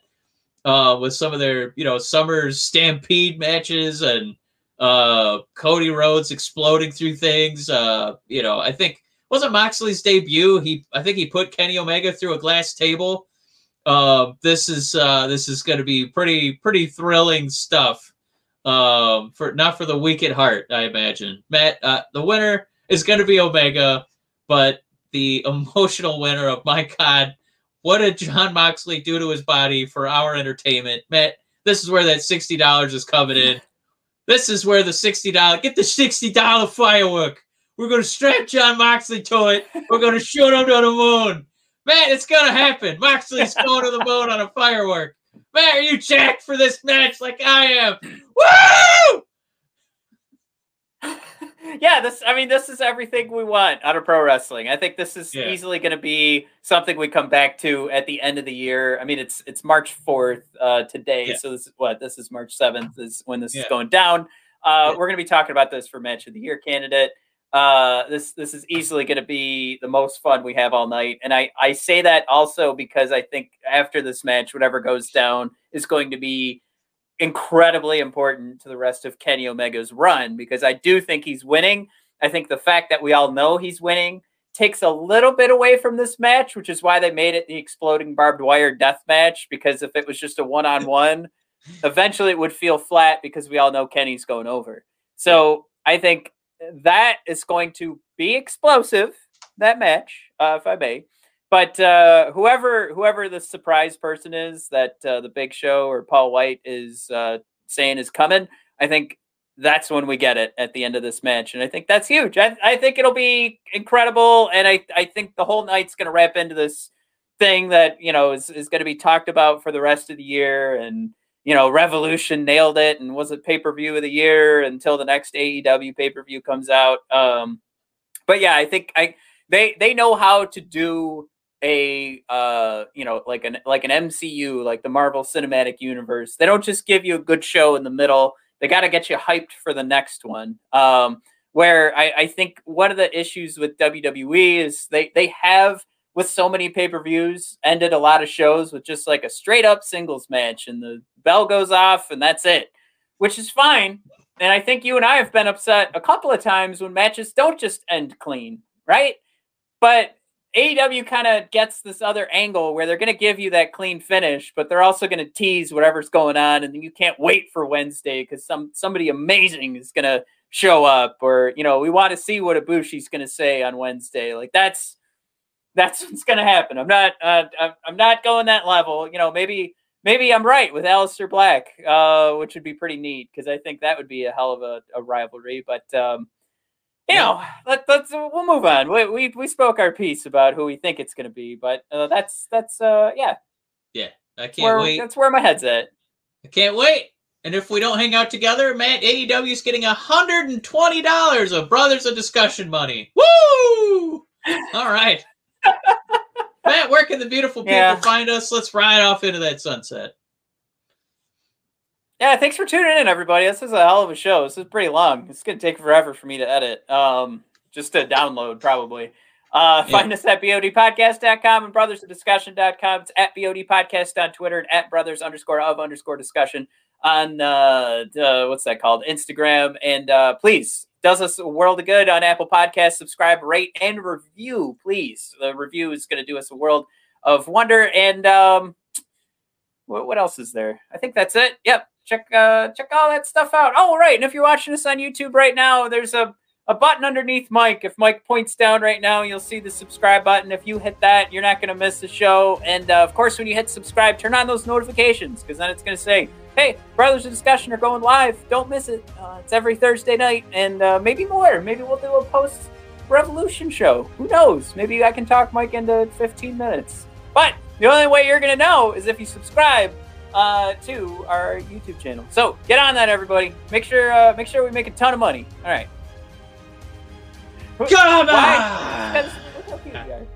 uh, with some of their, you know, summer's stampede matches and uh, Cody Rhodes exploding through things. Uh, you know, I think wasn't Moxley's debut. He, I think he put Kenny Omega through a glass table. Uh, this is uh, this is going to be pretty pretty thrilling stuff um, for not for the weak at heart, I imagine. Matt, uh, the winner is going to be Omega, but the (laughs) emotional winner of my God, what did Jon Moxley do to his body for our entertainment? Matt, this is where that sixty dollars is coming in. This is where the sixty dollar get the sixty dollar firework. We're gonna strap Jon Moxley to it. We're gonna shoot him to the moon. Man, it's gonna happen. Moxley's (laughs) going to the moon on a firework. Man, are you jacked for this match like I am? Woo! (laughs) yeah, this I mean this is everything we want out of pro wrestling. I think this is yeah. easily going to be something we come back to at the end of the year. I mean it's it's March 4th uh today, yeah. so this is what this is March 7th is when this yeah. is going down. Uh we're going to be talking about this for match of the year candidate. Uh this this is easily going to be the most fun we have all night. And I I say that also because I think after this match whatever goes down is going to be incredibly important to the rest of Kenny Omega's run because I do think he's winning. I think the fact that we all know he's winning takes a little bit away from this match, which is why they made it the exploding barbed wire death match. Because if it was just a one on one, eventually it would feel flat because we all know Kenny's going over. So I think that is going to be explosive, that match, uh, if I may. But uh, whoever whoever the surprise person is that uh, the Big Show or Paul White is uh, saying is coming, I think that's when we get it at the end of this match, and I think that's huge. I, I think it'll be incredible, and I, I think the whole night's going to wrap into this thing that you know is, is going to be talked about for the rest of the year, and you know Revolution nailed it, and was it pay per view of the year until the next AEW pay per view comes out. Um, but yeah, I think I they they know how to do a uh you know like an like an MCU like the Marvel Cinematic Universe. They don't just give you a good show in the middle. They got to get you hyped for the next one. Um where I, I think one of the issues with WWE is they they have with so many pay per views, ended a lot of shows with just like a straight up singles match, and the bell goes off, and that's it, which is fine. And I think you and I have been upset a couple of times when matches don't just end clean, right? But AEW kind of gets this other angle where they're going to give you that clean finish, but they're also going to tease whatever's going on, and you can't wait for Wednesday because some somebody amazing is going to show up, or you know, we want to see what Ibushi's going to say on Wednesday. Like that's that's (laughs) what's going to happen. I'm not uh, I'm not going that level. You know, maybe maybe I'm right with Aleister Black, uh, which would be pretty neat because I think that would be a hell of a, a rivalry. But um, you know, let, us we'll move on. We, we we spoke our piece about who we think it's going to be, but uh, that's that's uh yeah yeah I can't where, wait. That's where my head's at. I can't wait. And if we don't hang out together, Matt, AEW is getting hundred and twenty dollars of Brothers of Discussion money. Woo! (laughs) All right. (laughs) Matt, where can the beautiful people yeah. find us? Let's ride off into that sunset. Yeah, thanks for tuning in, everybody. This is a hell of a show. This is pretty long. It's gonna take forever for me to edit. Um, just to download, probably. Uh, yeah. Find us at bodpodcast.com and brothersofdiscussion.com. It's at bod podcast on Twitter and at brothers underscore of underscore discussion on uh, uh what's that called? Instagram. And uh, please does us a world of good on Apple Podcasts. Subscribe, rate, and review, please. The review is going to do us a world of wonder. And um, what, what else is there? I think that's it. Yep check uh, check all that stuff out. Oh, right. And if you're watching this on YouTube right now, there's a, a button underneath Mike. If Mike points down right now, you'll see the subscribe button. If you hit that, you're not going to miss the show. And uh, of course, when you hit subscribe, turn on those notifications because then it's going to say, hey, Brothers of Discussion are going live. Don't miss it. Uh, it's every Thursday night and uh, maybe more. Maybe we'll do a post revolution show. Who knows? Maybe I can talk Mike into 15 minutes. But the only way you're going to know is if you subscribe uh, to our YouTube channel. So get on that, everybody. Make sure uh, make sure we make a ton of money. All right. Come on!